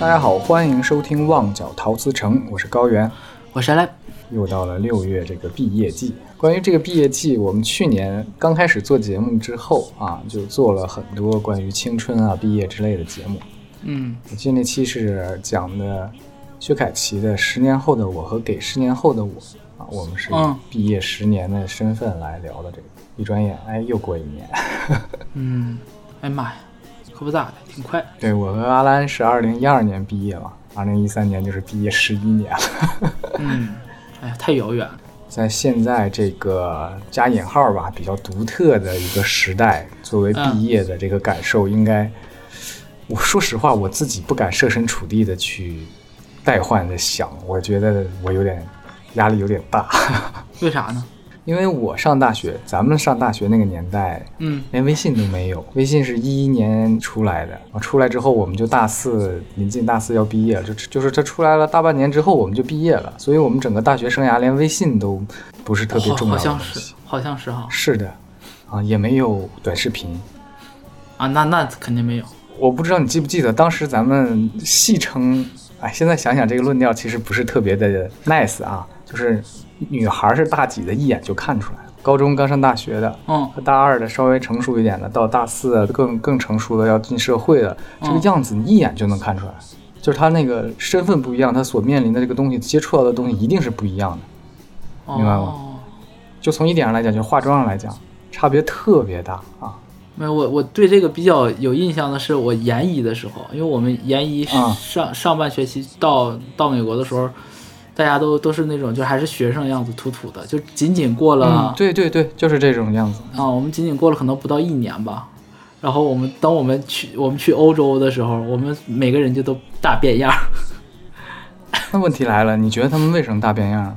大家好，欢迎收听《旺角陶瓷城》，我是高原。我是来，又到了六月这个毕业季。关于这个毕业季，我们去年刚开始做节目之后啊，就做了很多关于青春啊、毕业之类的节目。嗯我记得那期是讲的薛凯琪的《十年后的我和给十年后的我》啊，我们是以嗯毕业十年的身份来聊的这个。一转眼，哎，又过一年。嗯，哎妈呀，可不咋的，挺快。对我和阿兰是二零一二年毕业嘛，二零一三年就是毕业十一年了。嗯，哎呀，太遥远了。在现在这个加引号吧比较独特的一个时代，作为毕业的这个感受，应该，我说实话，我自己不敢设身处地的去代换的想，我觉得我有点压力有点大，为啥呢？因为我上大学，咱们上大学那个年代，嗯连微信都没有，微信是一一年出来的，啊，出来之后我们就大四，临近大四要毕业了，就就是它出来了大半年之后我们就毕业了，所以我们整个大学生涯连微信都不是特别重要好像的东西。是，好像是哈。是的，啊，也没有短视频。啊，那那肯定没有。我不知道你记不记得，当时咱们戏称，哎，现在想想这个论调其实不是特别的 nice 啊，就是女孩是大几的，一眼就看出来了。高中刚上大学的，嗯和大二的稍微成熟一点的，到大四的更更成熟的要进社会的，这个嗯样子你一眼就能看出来，就是他那个身份不一样，他所面临的这个东西，接触到的东西一定是不一样的。明白吗哦，就从一点上来讲，就是化妆上来讲，差别特别大啊。没有，我我对这个比较有印象的是我研一的时候，因为我们研一啊上、上半学期到到美国的时候，大家都都是那种就还是学生样子土土的，就仅仅过了嗯，对对对，就是这种样子。啊，我们仅仅过了可能不到一年吧。然后我们等我们去我们去欧洲的时候，我们每个人就都大变样。那问题来了，你觉得他们为什么大变样啊？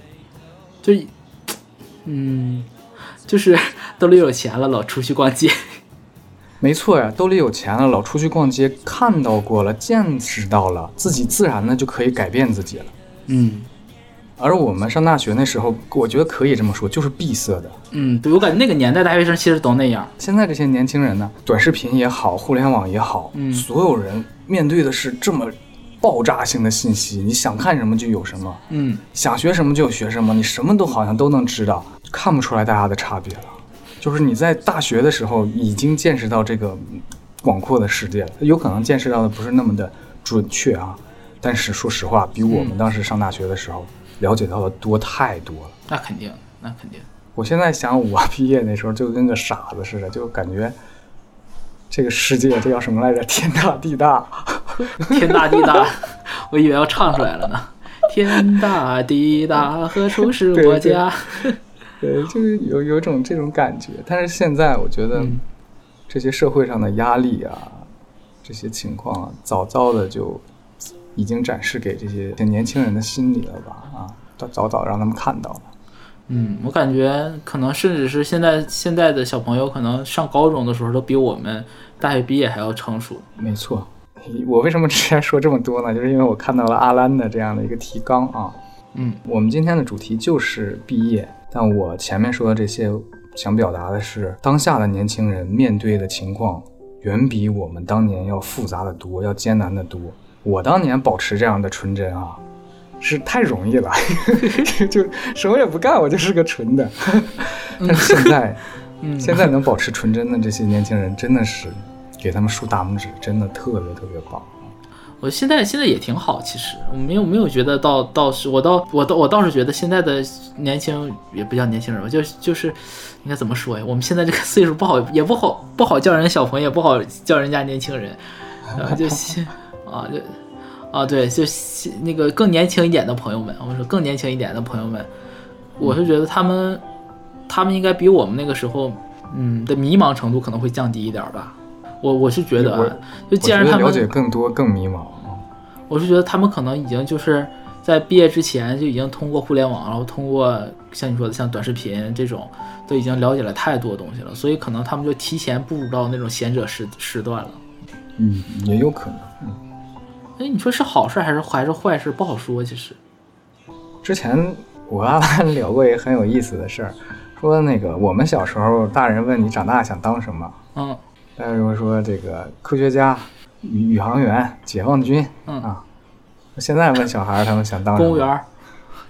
就，嗯，就是兜里有钱了，老出去逛街。没错呀，兜里有钱了，老出去逛街，看到过了，见识到了，自己自然的就可以改变自己了。嗯而我们上大学那时候，我觉得可以这么说，就是闭塞的。嗯，对我感觉那个年代大学生其实都那样。现在这些年轻人呢，短视频也好，互联网也好，嗯所有人面对的是这么爆炸性的信息，你想看什么就有什么，嗯想学什么就学什么，你什么都好像都能知道，看不出来大家的差别了。就是你在大学的时候已经见识到这个广阔的世界了，有可能见识到的不是那么的准确啊，但是说实话，比我们当时上大学的时候了解到的多太多了。那肯定，那肯定。我现在想，我毕业那时候就跟个傻子似的，就感觉这个世界这叫什么来着？天大地大。天大地大，我以为要唱出来了呢。天大地大，何处是我家？对，就是有有种这种感觉。但是现在我觉得嗯这些社会上的压力啊，这些情况啊，早早的就已经展示给这些年轻人的心理了吧？啊，早早早让他们看到了。嗯，我感觉可能甚至是现在现在的小朋友，可能上高中的时候都比我们大学毕业还要成熟。没错，我为什么之前说这么多呢？就是因为我看到了阿兰的这样的一个提纲啊。嗯我们今天的主题就是毕业，但我前面说的这些，想表达的是，当下的年轻人面对的情况，远比我们当年要复杂的多，要艰难的多。我当年保持这样的纯真啊，是太容易了，就什么也不干，我就是个纯的。但是现在，嗯，现在能保持纯真的这些年轻人，真的是给他们竖大拇指，真的特别特别棒。我现在现在也挺好，其实我没有没有觉得到倒是我倒我倒我倒是觉得现在的年轻也不叫年轻人吧，就就是应该怎么说呀？我们现在这个岁数不好，也不好不好叫人小朋友，也不好叫人家年轻人，然后就现啊就啊对，就现那个更年轻一点的朋友们，我们说更年轻一点的朋友们，我是觉得他们他们应该比我们那个时候嗯的迷茫程度可能会降低一点儿吧。我我是觉得啊，就既然他们了解更多更迷茫啊。我是觉得他们可能已经就是在毕业之前就已经通过互联网，然后通过像你说的像短视频这种，都已经了解了太多东西了，所以可能他们就提前步入到那种贤者时时段了。嗯，也有可能。嗯，哎，你说是好事还是还是坏事，不好说。其实，之前我和阿兰聊过一个很有意思的事儿，说那个我们小时候大人问你长大想当什么，嗯大家会说这个科学家、宇宇航员、解放军，嗯啊。现在问小孩，他们想当公务员，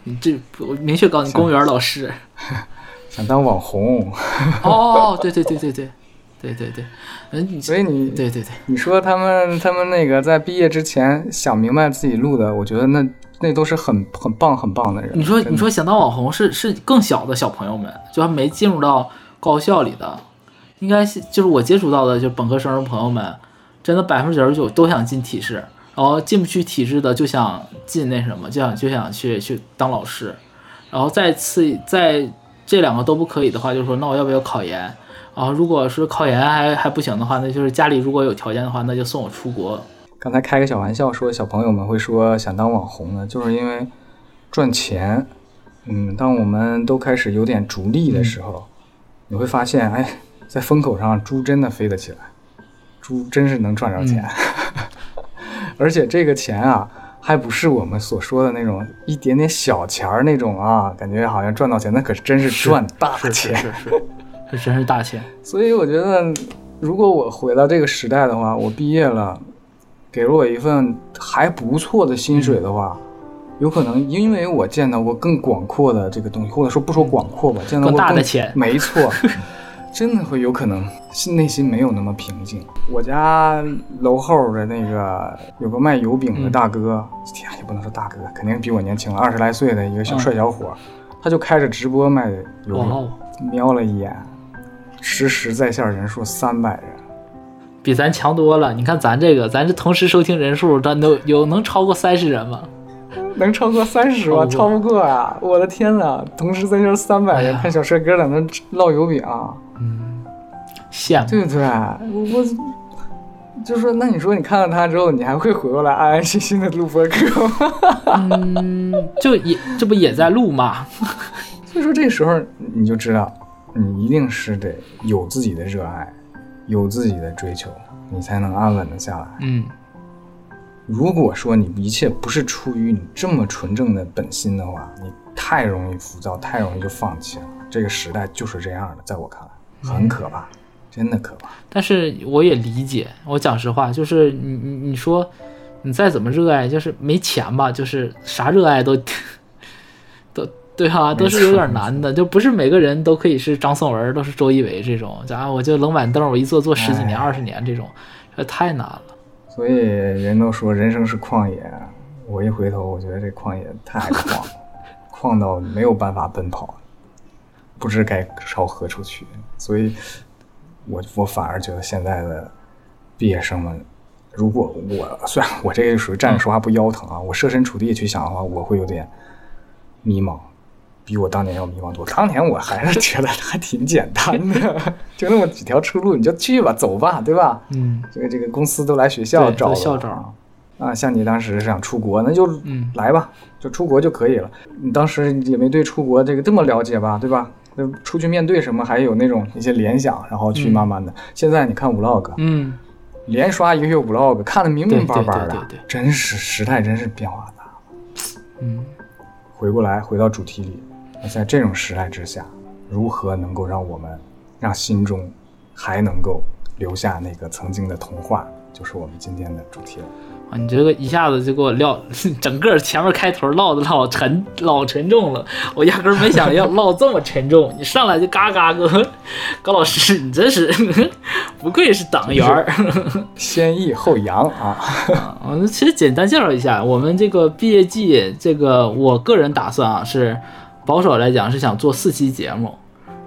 你这我明确告诉你，公务员老师。想当网红，哦，对对对对对，对对对，嗯，所以你对对对，你说他们他们那个在毕业之前想明白自己路的，我觉得那那都是很很棒很棒的人。你说你说想当网红是是更小的小朋友们，就还没进入到高校里的，应该是就是我接触到的就本科生的朋友们，真的百分之九十九都想进体制，然后进不去体制的就想进那什么，就想就想去去当老师，然后再次在这两个都不可以的话，就是说那我要不要考研？然后如果是考研还还不行的话，那就是家里如果有条件的话，那就送我出国。刚才开个小玩笑说小朋友们会说想当网红呢，就是因为赚钱。嗯，当我们都开始有点逐利的时候，你会发现，哎，在风口上猪真的飞得起来，猪真是能赚着钱，而且这个钱啊，还不是我们所说的那种一点点小钱儿那种啊，感觉好像赚到钱，那可是真是赚大是钱。是是是，这真是大钱。所以我觉得，如果我回到这个时代的话，我毕业了，给了我一份还不错的薪水的话，有可能因为我见到过更广阔的这个东西，或者说不说广阔吧，见到过更大的钱没错，真的会有可能心内心没有那么平静。我家楼后的那个有个卖油饼的大哥，天、也不能说大哥，肯定比我年轻了，二十来岁的一个小嗯帅小伙儿，他就开着直播卖油饼。哦，瞄了一眼，实时在线人数三百人，比咱强多了。你看咱这个，咱这同时收听人数，咱都有能超过三十人吗？能超过三十吗？超超不不过啊！我的天呐，同时在线三百人，哎看小帅哥在那烙油饼，羡慕。对不对？我我就说，那你说你看到他之后，你还会回过来安安心心的录播课吗？嗯，就也这不也在录吗？所以说这时候你就知道，你一定是得有自己的热爱，有自己的追求，你才能安稳的下来。嗯，如果说你一切不是出于你这么纯正的本心的话，你太容易浮躁，太容易就放弃了。这个时代就是这样的，在我看来很可怕，真的可怕。但是我也理解。我讲实话，就是你你你说你再怎么热爱，就是没钱吧，就是啥热爱都都对啊，都是有点难的。就不是每个人都可以是张颂文，都是周一围这种。啊，我就冷板凳，我一坐坐十几年、哎二十年这种，这太难了。所以人都说人生是旷野，我一回头，我觉得这旷野太旷了，旷到没有办法奔跑，不知该朝何处去。所以我我反而觉得现在的毕业生们，如果我虽然我这个属于站着说话不腰疼啊，我设身处地去想的话，我会有点迷茫。比我当年要迷茫多。当年我还是觉得还挺简单的，就那么几条出路，你就去吧，走吧，对吧？嗯这个这个公司都来学校对找了校长啊，像你当时是想出国，那就嗯来吧，就出国就可以了。你当时也没对出国这个这么了解吧，对吧？那出去面对什么，还有那种一些联想，然后去嗯慢慢的。现在你看 vlog，嗯，连刷一个月 vlog，看的明明白白的，对对对对对真是时代真是变化大了。嗯，回过来，回到主题里，那在这种时代之下，如何能够让我们让心中还能够留下那个曾经的童话，就是我们今天的主题了。啊，你这个一下子就给我撂，整个前面开头唠的老沉老沉重了，我压根儿没想要唠这么沉重。你上来就嘎嘎哥，高老师，你真是 不愧是党员儿。先抑后扬 啊，我们其实简单介绍一下，我们这个毕业季，这个我个人打算啊是保守来讲是想做四期节目，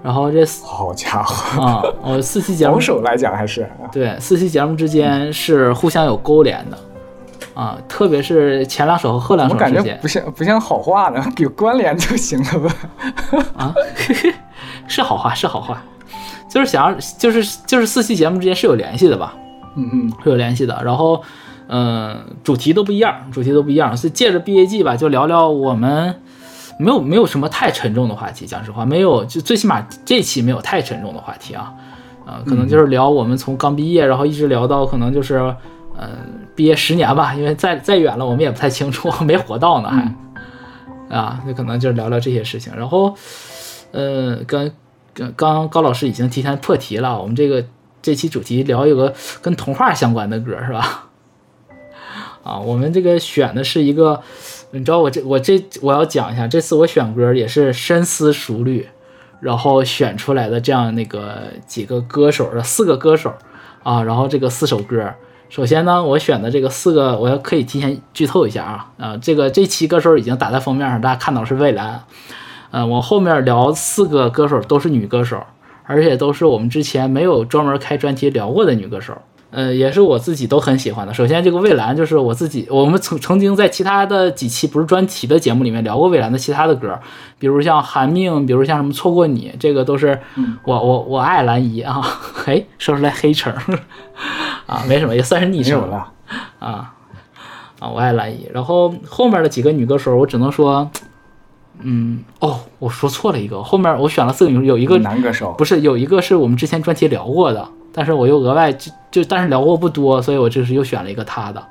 然后这好家伙，啊，我四期节目保守来讲还是对，四期节目之间是互相有勾连的，啊，特别是前两首和后两我感觉不像不像好话呢，有关联就行了吧？啊，是好话，是好话，就是想要，就是就是四期节目之间是有联系的吧，嗯嗯，是有联系的，然后嗯、主题都不一样，主题都不一样，所以借着毕业季吧，就聊聊我们。没有没有什么太沉重的话题，讲实话，没有，就最起码这期没有太沉重的话题啊，啊、可能就是聊我们从刚毕业，然后一直聊到可能就是，呃，毕业十年吧，因为再再远了我们也不太清楚，没活到呢还，啊，那可能就是聊聊这些事情，然后，呃，跟跟刚高老师已经提前破题了，我们这个这期主题聊一个跟童话相关的歌是吧？啊，我们这个选的是一个，你知道我这我这我要讲一下，这次我选歌也是深思熟虑，然后选出来的这样那个几个歌手的四个歌手啊，然后这个四首歌。首先呢，我选的这个四个，我要可以提前剧透一下啊啊，这个这期歌手已经打在封面上，大家看到是蔚蓝。嗯，我后面聊四个歌手都是女歌手，而且都是我们之前没有专门开专题聊过的女歌手。呃，也是我自己都很喜欢的。首先，这个蔚蓝就是我自己，我们曾曾经在其他的几期不是专题的节目里面聊过蔚蓝的其他的歌，比如像《寒命》，比如像什么《错过你》，这个都是我我我爱蓝姨啊。嘿，说出来黑称啊，没什么，也算是昵称了啊啊，我爱蓝姨。然后后面的几个女歌手，我只能说，嗯，哦，我说错了一个，后面我选了四个女，有一个男歌手，不是有一个是我们之前专题聊过的。但是我又额外就就，但是聊过不多，所以我就是又选了一个她的，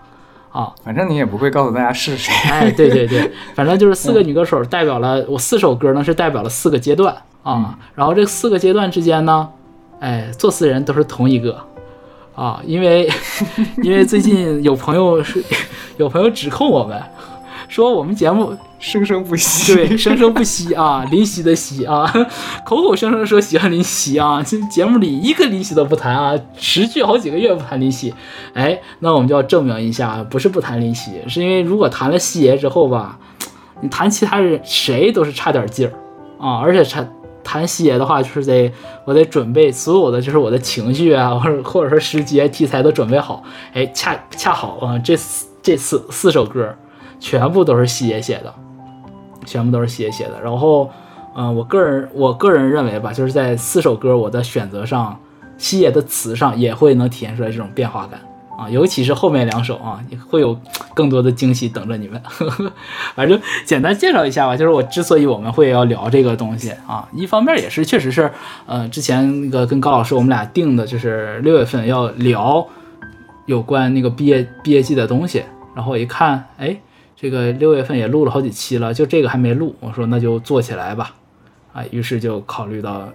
啊，反正你也不会告诉大家是谁。哎，对对对，反正就是四个女歌手代表了我四首歌呢，是代表了四个阶段。啊。然后这四个阶段之间呢，哎，作词人都是同一个。啊，因为 因为最近有朋友是有朋友指控我们说我们节目。生生不息，对，生生不息啊，林夕的夕啊，口口声声说喜欢林夕啊，这 节目里一个林夕都不谈啊，持续好几个月不谈林夕，哎，那我们就要证明一下，不是不谈林夕，是因为如果谈了夕爷之后吧，你谈其他人谁都是差点劲儿啊，而且谈谈夕爷的话，就是得我得准备所有的，就是我的情绪啊，或者或者说时节题材都准备好，哎，恰恰好啊，这这次四首歌全部都是夕爷写的。全部都是西野写的，然后，嗯，我个人我个人认为吧，就是在四首歌我的选择上，西野的词上也会能体现出来这种变化感啊，尤其是后面两首啊，会有更多的惊喜等着你们。反正简单介绍一下吧，就是我之所以我们会要聊这个东西啊，一方面也是确实是，呃，之前那个跟高老师我们俩定的就是六月份要聊有关那个毕业毕业季的东西，然后我一看，哎。这个六月份也录了好几期了，就这个还没录。我说那就做起来吧，啊，于是就考虑到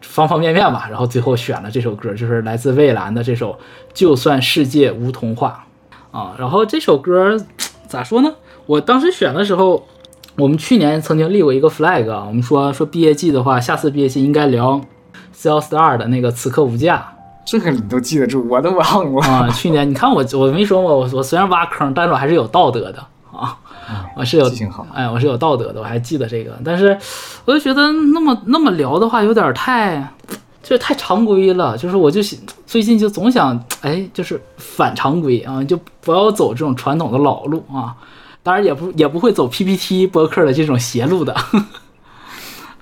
方方面面吧，然后最后选了这首歌，就是来自蔚蓝的这首《就算世界无童话》啊。然后这首歌咋说呢？我当时选的时候，我们去年曾经立过一个 flag，我们说说毕业季的话，下次毕业季应该聊 C L Star 的那个《此刻无价》。这个你都记得住，我都忘了啊！去年你看我，我没说我我我虽然挖坑，但是我还是有道德的啊！我是有哎，我是有道德的，我还记得这个。但是我就觉得那么那么聊的话，有点太就是太常规了。就是我就最近就总想哎，就是反常规啊，就不要走这种传统的老路啊。当然也不也不会走 PPT 博客的这种邪路的。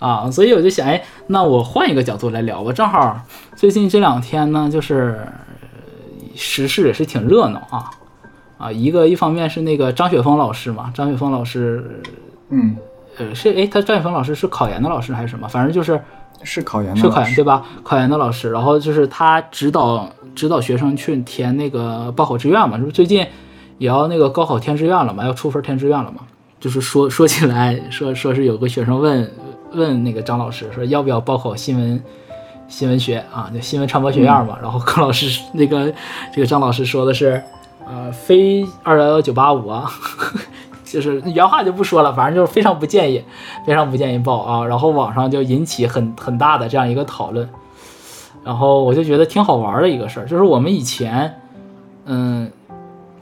啊，所以我就想，哎，那我换一个角度来聊吧。正好最近这两天呢，就是时事也是挺热闹啊。啊，一个一方面是那个张雪峰老师嘛，张雪峰老师，嗯，呃，是哎，他张雪峰老师是考研的老师还是什么？反正就是是考研，是考研对吧？考研的老师，然后就是他指导指导学生去填那个报考志愿嘛，是不是最近也要那个高考填志愿了嘛？要出分填志愿了嘛？就是说说起来，说说是有个学生问。问那个张老师说要不要报考新闻新闻学啊，就新闻传播学院嘛。然后柯老师那个这个张老师说的是，呃，非二幺幺九八五啊，就是原话就不说了，反正就是非常不建议，非常不建议报啊。然后网上就引起很很大的这样一个讨论，然后我就觉得挺好玩的一个事儿，就是我们以前，嗯。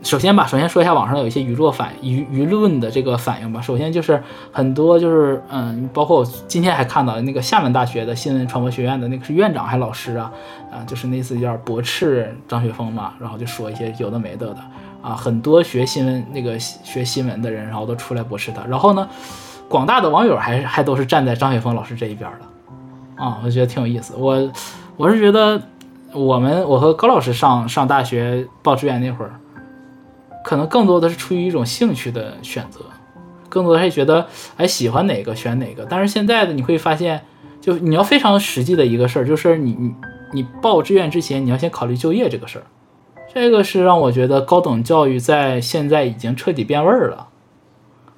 首先吧，首先说一下网上有一些舆论反舆舆论的这个反应吧。首先就是很多就是嗯，包括我今天还看到那个厦门大学的新闻传播学院的那个是院长还是老师啊？啊，就是那次有点驳斥张雪峰嘛，然后就说一些有的没的的啊。很多学新闻那个学新闻的人，然后都出来驳斥他。然后呢，广大的网友还还都是站在张雪峰老师这一边的啊，我觉得挺有意思。我我是觉得我们我和高老师上上大学报志愿那会儿。可能更多的是出于一种兴趣的选择，更多的是觉得哎喜欢哪个选哪个。但是现在的你会发现，就你要非常实际的一个事儿，就是你你你报志愿之前，你要先考虑就业这个事儿。这个是让我觉得高等教育在现在已经彻底变味儿了，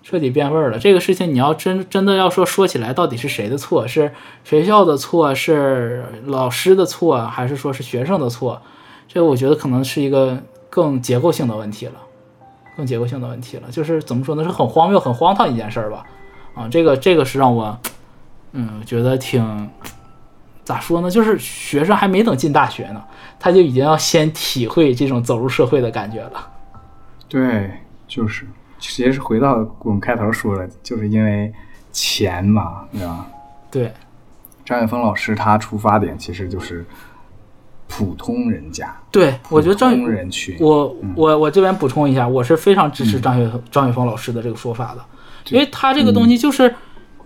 彻底变味儿了。这个事情你要真真的要说说起来，到底是谁的错？是学校的错？是老师的错？还是说是学生的错？这个我觉得可能是一个。更结构性的问题了，更结构性的问题了，就是怎么说呢，是很荒谬、很荒唐一件事儿吧？啊，这个这个是让我，嗯，觉得挺咋说呢？就是学生还没等进大学呢，他就已经要先体会这种走入社会的感觉了。对，就是，其实是回到我们开头说的，就是因为钱嘛，对吧？对，张雪峰老师他出发点其实就是普通人家，对，我觉得张普通，人群，我我我这边补充一下，我是非常支持张雪张雪峰老师的这个说法的，因为他这个东西就是。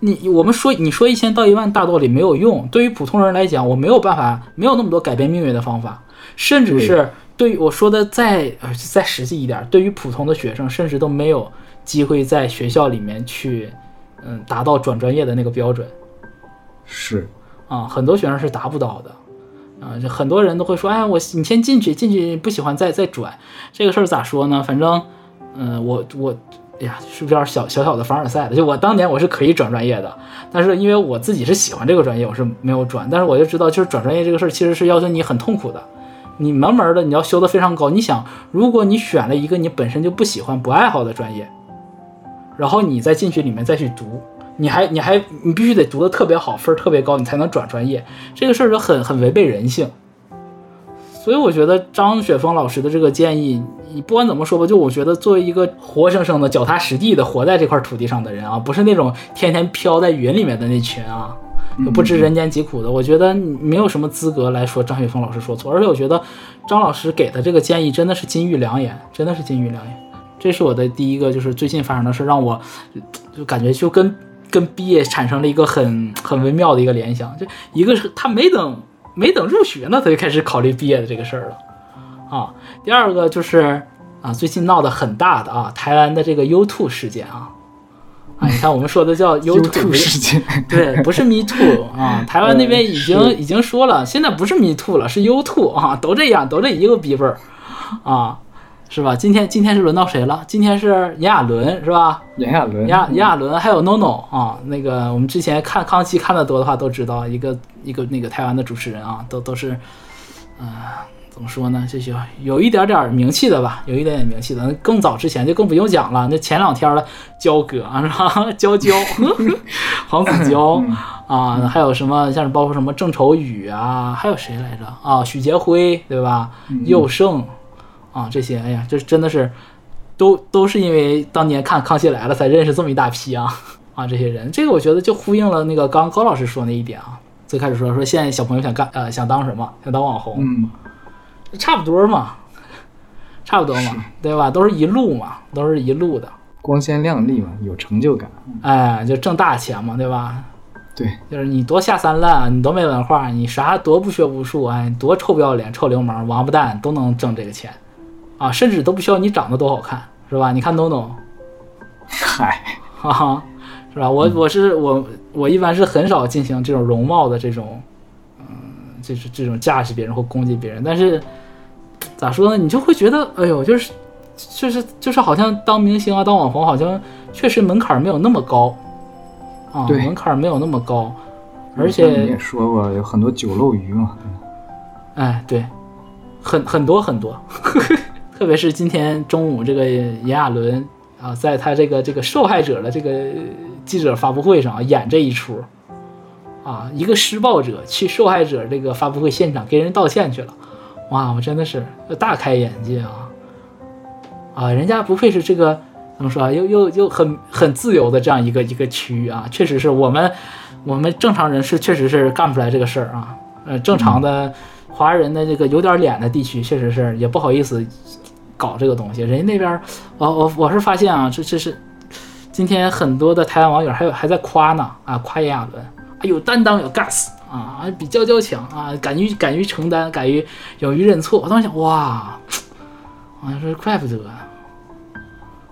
你我们说你说一千道一万大道理没有用，对于普通人来讲，我没有办法，没有那么多改变命运的方法，甚至是对于我说的再呃再实际一点，对于普通的学生，甚至都没有机会在学校里面去，嗯，达到转专业的那个标准。是。啊，很多学生是达不到的，啊，就很多人都会说，哎，我你先进去，进去不喜欢再再转，这个事儿咋说呢？反正，嗯、我我，哎呀，是不是有点小小小的凡尔赛了？就我当年我是可以转专业的，但是因为我自己是喜欢这个专业，我是没有转，但是我就知道，就是转专业这个事儿其实是要求你很痛苦的，你门门的你要修得非常高。你想，如果你选了一个你本身就不喜欢、不爱好的专业，然后你再进去里面再去读，你还你还你必须得读的特别好，分儿特别高，你才能转专业。这个事儿就很很违背人性。所以我觉得张雪峰老师的这个建议，你不管怎么说吧，就我觉得作为一个活生生的、脚踏实地的活在这块土地上的人啊，不是那种天天飘在云里面的那群啊，就不知人间疾苦的，我觉得你没有什么资格来说张雪峰老师说错。而且我觉得张老师给的这个建议真的是金玉良言，真的是金玉良言。这是我的第一个，就是最近发生的事，让我就感觉就跟跟毕业产生了一个很很微妙的一个联想。就一个是他没等没等入学呢，他就开始考虑毕业的这个事儿了啊。第二个就是啊，最近闹得很大的啊，台湾的这个 U2 事件啊。啊，你看我们说的叫 U2 YouTube 事件，对，不是 Me Too 啊，台湾那边已经是已经说了，现在不是 Me Too 了，是 U Two 啊，都这样，都这一个逼味儿啊，是吧？今天今天是轮到谁了？今天是炎亚纶是吧？炎亚纶，炎亚炎亚纶还有 NONO 啊，那个我们之前看康熙看的多的话都知道，一个一个那个台湾的主持人啊，都都是，嗯、怎么说呢？这些有一点点名气的吧，有一点点名气的。更早之前就更不用讲了，那前两天的焦哥啊，是吧？焦焦，黄子 佼啊，还有什么像是包括什么郑愁予啊，还有谁来着啊？许杰辉对吧？佑胜啊，这些，哎呀，这真的是都都是因为当年看《康熙来了》才认识这么一大批啊啊这些人。这个我觉得就呼应了那个刚高老师说那一点啊。最开始说说现在小朋友想干呃想当什么？想当网红，嗯，差不多嘛，差不多嘛，对吧？都是一路嘛，都是一路的。光鲜亮丽嘛，有成就感，哎，就挣大钱嘛，对吧？对，就是你多下三滥，你多没文化，你啥多不学无术，哎，多臭不要脸、臭流氓、王八蛋都能挣这个钱，啊，甚至都不需要你长得多好看，是吧？你看 NONO，嗨，哈哈，是吧？我我是我我一般是很少进行这种容貌的这种，嗯，就是这种架势别人或攻击别人，但是咋说呢？你就会觉得，哎呦，就是就是就是好像当明星啊，当网红，好像确实门槛没有那么高啊，对门槛没有那么高，而且你也说过，有很多酒漏鱼嘛，哎，对，很很多很多，特别是今天中午这个炎亚纶啊，在他这个这个受害者的这个记者发布会上啊演这一出，啊，一个施暴者去受害者这个发布会现场给人道歉去了，哇，我真的是大开眼界啊！啊，人家不愧是这个怎么说啊，又又又很很自由的这样一个一个区域啊，确实是我们我们正常人是确实是干不出来这个事儿啊，呃，正常的华人的这个有点脸的地区，确实是也不好意思搞这个东西。人家那边，我我我是发现啊，这这是今天很多的台湾网友还有还在夸呢啊，夸炎亚纶，啊有担当有 gas 啊，比娇娇强啊，敢于敢于承担，敢于勇于认错。我当时想，哇，啊，这怪不得，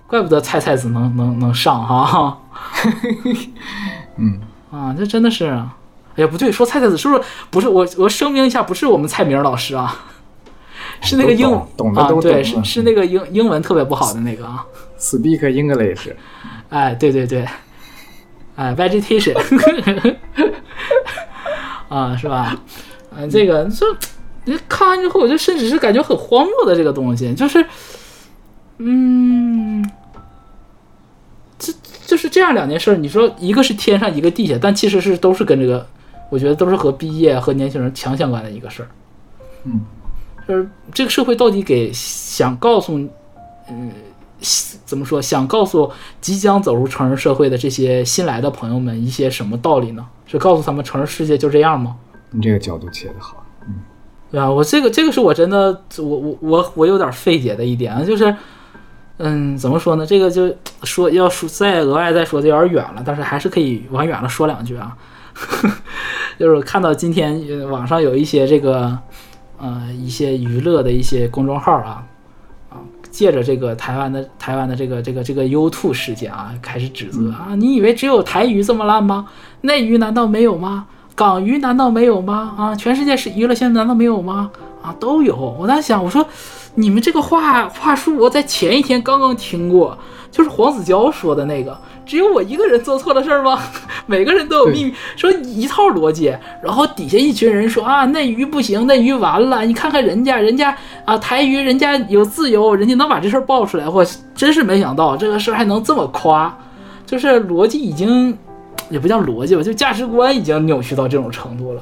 怪不得菜菜子能能能上哈。嗯，啊，这真的是，哎呀，不对，说蔡蔡子是不是不是我？我声明一下，不是我们蔡明老师啊，是那个英都懂懂的都懂了。是是那个英英文特别不好的那个啊，speak English，哎，对对对，哎，vegetation，啊，是吧？嗯，这个这你看完之后，我就甚至是感觉很荒谬的这个东西，就是，嗯，这就是这样两件事。你说一个是天上，一个地下，但其实是都是跟这个，我觉得都是和毕业和年轻人强相关的一个事儿。嗯，就是这个社会到底给想告诉，嗯，怎么说？想告诉即将走入成人社会的这些新来的朋友们一些什么道理呢？是告诉他们成人世界就这样吗？你这个角度切的好。嗯对啊，我这个这个是我真的，我我我我有点费解的一点啊，就是，嗯，怎么说呢？这个就说要说再额外再说的有点远了，但是还是可以往远了说两句啊。就是看到今天呃网上有一些这个，呃，一些娱乐的一些公众号啊，啊，借着这个台湾的台湾的这个这个这个 YouTube 事件啊，开始指责啊，你以为只有台娱这么烂吗？内娱难道没有吗？港娱难道没有吗？啊，全世界是娱乐圈难道没有吗？啊，都有。我在想，我说你们这个话话术，我在前一天刚刚听过，就是黄子佼说的那个，只有我一个人做错了事儿吗？每个人都有秘密，说一套逻辑，然后底下一群人说啊，那鱼不行，那鱼完了，你看看人家，人家啊台鱼人家有自由，人家能把这事儿爆出来，我真是没想到这个事儿还能这么夸，就是逻辑已经。也不叫逻辑吧，就价值观已经扭曲到这种程度了。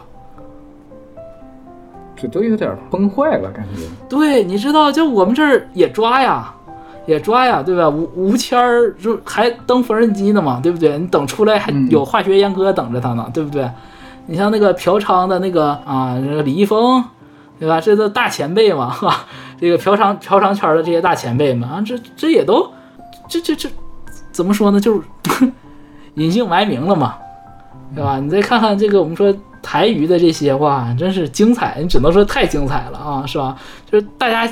这都有点崩坏了，感觉。对，你知道，就我们这儿也抓呀，也抓呀，对吧？吴吴谦儿就还登缝纫机呢嘛，对不对？你等出来还有化学阉割等着他呢，对不对？你像那个嫖娼的那个啊，这个李易峰，对吧？这都大前辈嘛，哈，这个嫖娼嫖娼圈的这些大前辈们啊，这这也都，这这这怎么说呢？就是。隐姓埋名了嘛，对吧？你再看看这个，我们说台娱的这些话，真是精彩，你只能说太精彩了啊，是吧？就是大家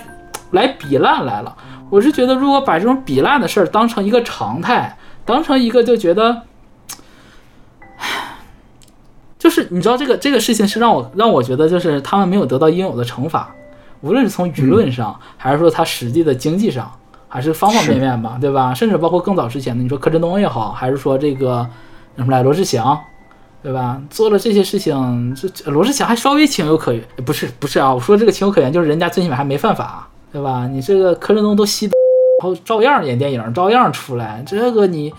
来比烂来了。我是觉得，如果把这种比烂的事儿当成一个常态，当成一个就觉得，就是你知道这个这个事情是让我让我觉得，就是他们没有得到应有的惩罚，无论是从舆论上，还是说他实际的经济上。还是方方面面吧，对吧？甚至包括更早之前的，你说柯震东也好，还是说这个什么来罗志祥，对吧？做了这些事情，这罗志祥还稍微情有可原，不是不是啊？我说这个情有可原，就是人家最起码还没犯法，对吧？你这个柯震东都吸，然后照样演电影，照样出来，这个你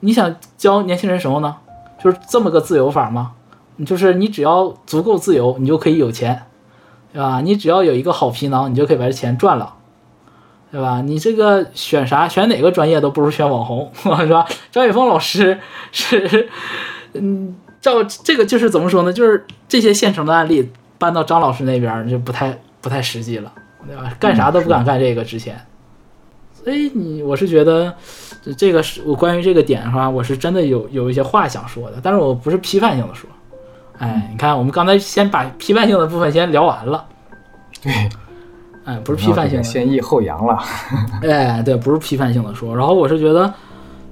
你想教年轻人什么呢？就是这么个自由法吗？就是你只要足够自由，你就可以有钱，对吧？你只要有一个好皮囊，你就可以把这钱赚了。对吧？你这个选啥选哪个专业都不如选网红，是吧？张雪峰老师是，嗯，照这个就是怎么说呢？就是这些现成的案例搬到张老师那边就不太不太实际了，对吧？干啥都不敢干这个之前，所以你我是觉得这个是我关于这个点的话，我是真的有有一些话想说的，但是我不是批判性的说。哎，你看我们刚才先把批判性的部分先聊完了，对。哎，不是批判性的，先抑后扬了。哎，对，不是批判性的说。然后我是觉得，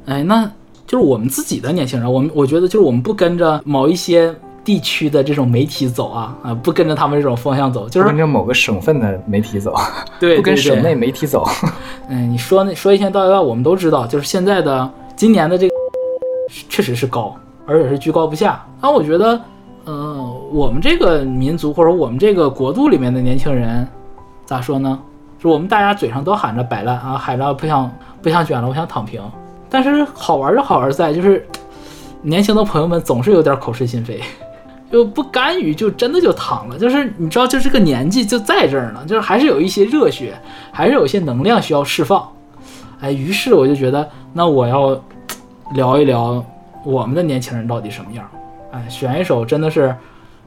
哎，那就是我们自己的年轻人，我们我觉得就是我们不跟着某一些地区的这种媒体走啊啊，不跟着他们这种方向走，就是跟着某个省份的媒体走，对，不跟省内媒体走。嗯，你说那说一千道一万，我们都知道，就是现在的今年的这个确实是高，而且是居高不下。那我觉得，嗯，我们这个民族或者我们这个国度里面的年轻人。咋说呢？就我们大家嘴上都喊着摆烂啊，喊着不想不想卷了，我想躺平。但是好玩就好玩在，就是年轻的朋友们总是有点口是心非，就不甘于就真的就躺了。就是你知道，就这个年纪就在这儿呢，就是还是有一些热血，还是有一些能量需要释放。哎，于是我就觉得，那我要聊一聊我们的年轻人到底什么样。哎，选一首真的是。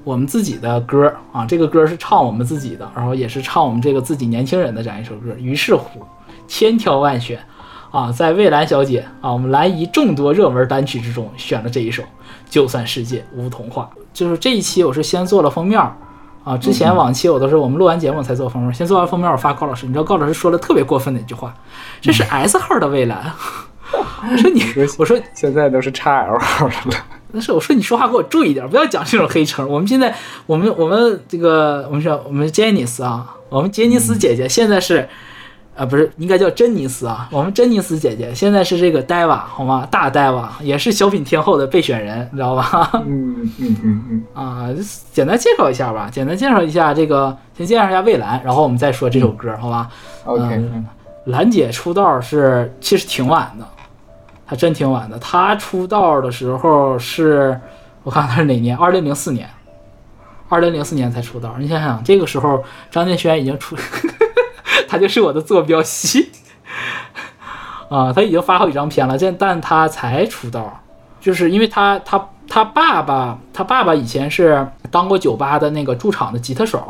我们自己的歌啊，这个歌是唱我们自己的，然后也是唱我们这个自己年轻人的这样一首歌。于是乎，千挑万选啊，在蔚蓝小姐啊，我们蓝姨众多热门单曲之中选了这一首《就算世界无童话》。就是这一期我是先做了封面啊，之前往期我都是我们录完节目才做封面，先做完封面我发高老师，你知道高老师说了特别过分的一句话，这是 S 号的未来。我说你，我说现在都是 x L 号的了。那是我说你说话给我注意点，不要讲这种黑称。我们现在，我们我们这个我们说我们杰尼斯啊，我们杰尼斯姐姐现在是，啊，不是，应该叫珍妮斯啊。我们珍妮斯姐姐现在是这个戴娃，好吗？大戴娃也是小品天后的备选人，你知道吧？嗯嗯嗯嗯，啊，简单介绍一下吧，简单介绍一下这个，先介绍一下蔚蓝，然后我们再说这首歌，好吧？OK，嗯兰姐出道是其实挺晚的，她真挺晚的。她出道的时候是，我看她是哪年？二零零四年，二零零四年才出道。你想想，这个时候张敬轩已经出，他就是我的坐标系啊，他已经发好几张片了，这但他才出道，就是因为他他他爸爸他爸爸以前是当过酒吧的那个驻场的吉他手。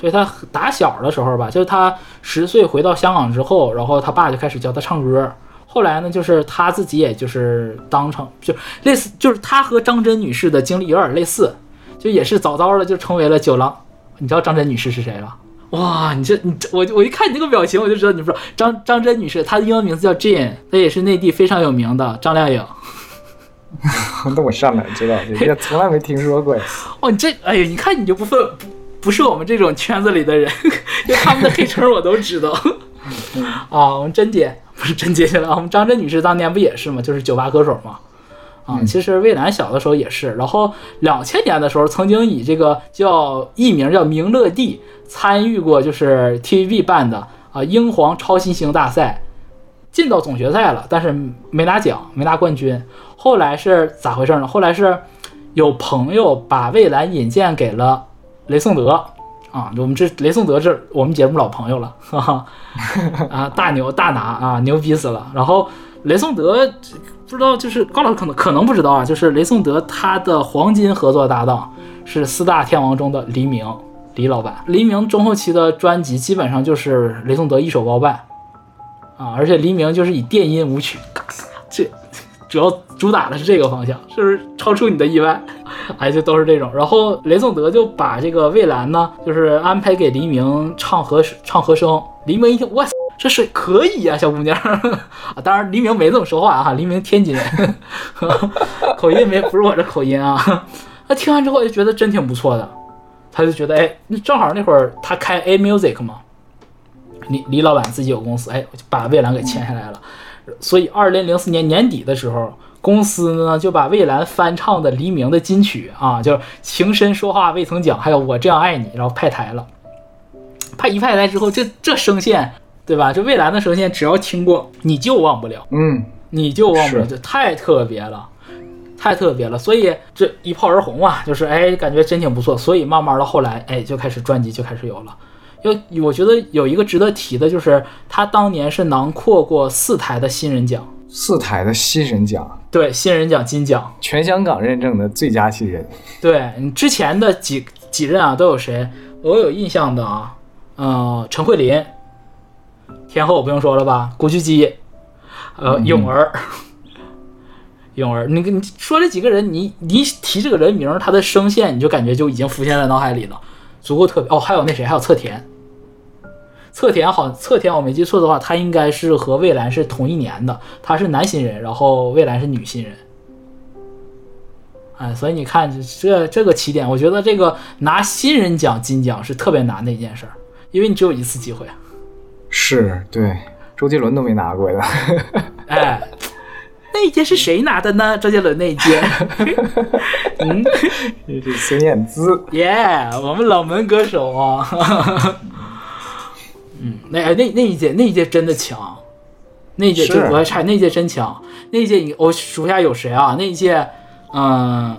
所以他打小的时候吧，就是他十岁回到香港之后，然后他爸就开始教他唱歌。后来呢，就是他自己也就是当成就类似，就是他和张真女士的经历有点类似，就也是早早的就成为了酒廊。你知道张真女士是谁吗？哇，你这你这我我一看你这个表情，我就知道你不知道张张真女士，她的英文名字叫 Jane，她也是内地非常有名的张靓颖。那我上哪知道？这个从来没听说过呀。哦，你这哎呀，你看你就不分不不是我们这种圈子里的人，因为他们的黑称我都知道。啊，我们甄姐不是甄姐去了，我们张真女士当年不也是吗？就是酒吧歌手嘛。啊，其实蔚蓝小的时候也是，然后两千年的时候曾经以这个叫艺名叫明乐蒂参与过就是 TVB 办的啊英皇超新星大赛，进到总决赛了，但是没拿奖，没拿冠军。后来是咋回事呢？后来是有朋友把蔚蓝引荐给了雷颂德啊，我们这雷颂德这我们节目老朋友了，哈哈，啊大牛大拿啊牛逼死了。然后雷颂德不知道就是高老师可能可能不知道啊，就是雷颂德他的黄金合作搭档是四大天王中的黎明黎老板，黎明中后期的专辑基本上就是雷颂德一手包办啊，而且黎明就是以电音舞曲，嘎 这主要主打的是这个方向，是不是超出你的意外？哎，就都是这种。然后雷颂德就把这个蔚蓝呢，就是安排给黎明唱和唱和声。黎明一听，哇，这是可以呀、小姑娘！当然黎明没这么说话啊，黎明天津人，口音没不是我这口音啊。他听完之后就觉得真挺不错的，他就觉得哎，那正好那会儿他开 A Music 嘛，李李老板自己有公司，哎，就把蔚蓝给签下来了。所以，二零零四年年底的时候，公司呢就把蔚蓝翻唱的黎明的金曲啊，就是《情深说话未曾讲》，还有《我这样爱你》，然后派台了。派一派台之后，这这声线，对吧？这蔚蓝的声线，只要听过，你就忘不了，嗯，你就忘不了，是就太特别了。太特别了，所以这一炮而红啊，就是哎，感觉真挺不错。所以慢慢的后来，哎，就开始专辑就开始有了。要我觉得有一个值得提的，就是他当年是囊括过四台的新人奖，四台的新人奖，对新人奖金奖，全香港认证的最佳新人。对你之前的几几任啊都有谁？我有印象的啊，呃，陈慧琳，天后不用说了吧，古巨基，呃，泳儿，咏儿，你你说这几个人，你你提这个人名，他的声线你就感觉就已经浮现在脑海里了，足够特别。哦，还有那谁，还有侧田，侧田好，侧田我没记错的话，他应该是和蔚蓝是同一年的，他是男新人，然后蔚蓝是女新人。哎，所以你看这这个起点，我觉得这个拿新人奖金奖是特别难的一件事儿，因为你只有一次机会。是对，周杰伦都没拿过的。哎，那一届是谁拿的呢？周杰伦那一届。嗯，这是孙燕姿。耶、我们冷门歌手啊。嗯，那哎那那一届那一届真的强，那一届我还差那一届真强，那一届你我数一下有谁啊？那一届，嗯，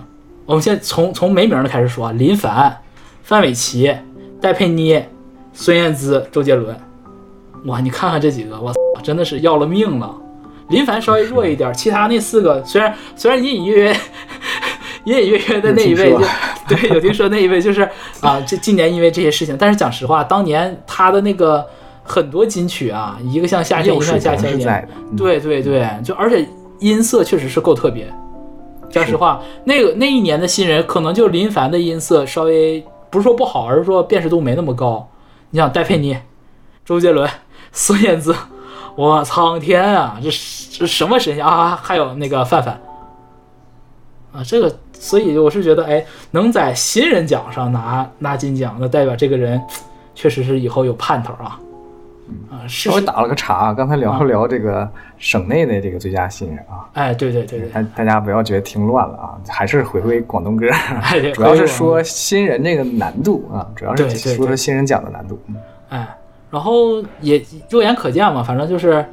我们现在从从没名的开始说啊，林凡、范玮琪、戴佩妮、孙燕姿、周杰伦。哇，你看看这几个，我操，真的是要了命了。林凡稍微弱一点，其他那四个虽然虽然隐隐约约隐隐约约的那一位对有听说那一位就是啊，这今年因为这些事情，但是讲实话，当年他的那个很多金曲啊，一个像夏天，一个像夏天对对对，就而且音色确实是够特别。讲实话，那个那一年的新人，可能就林凡的音色稍微不是说不好，而是说辨识度没那么高。你想戴佩妮、周杰伦、孙燕姿，我苍天啊，这是这什么神仙啊？还有那个范范啊，这个，所以我是觉得，哎，能在新人奖上拿拿金奖，那代表这个人确实是以后有盼头啊。啊，是稍微打了个岔，刚才聊了聊这个省内的这个最佳新人啊，哎，对对对对，大大家不要觉得听乱了啊，还是回归广东歌，哎主要是说新人这个难度啊，主要是说说新人奖的难度。嗯哎，然后也肉眼可见嘛，反正就是，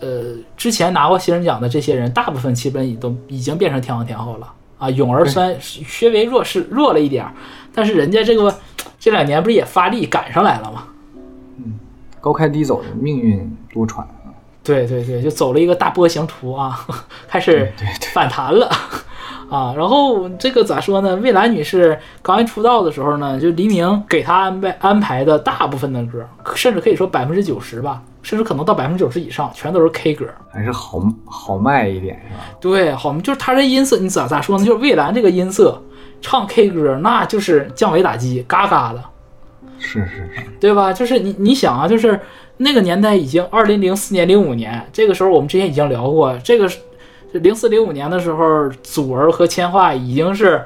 呃，之前拿过新人奖的这些人，大部分基本已都已经变成天王天后了啊。咏儿虽然稍微弱势弱了一点儿，但是人家这个这两年不是也发力赶上来了吗？嗯高开低走的命运多舛啊，对对对，就走了一个大波形图啊，开始反弹了啊。然后这个咋说呢？蔚蓝女士刚一出道的时候呢，就黎明给她安排安排的大部分的歌，甚至可以说百分之九十吧，甚至可能到百分之九十以上，全都是 K 歌。还是好好卖一点是吧？对，好，就是她这音色，你咋咋说呢？就是蔚蓝这个音色，唱 K 歌那就是降维打击，嘎嘎的。是是是，对吧？就是你你想啊，就是那个年代已经二零零四年、零五年，这个时候我们之前已经聊过，这个零四零五年的时候，祖儿和千画已经是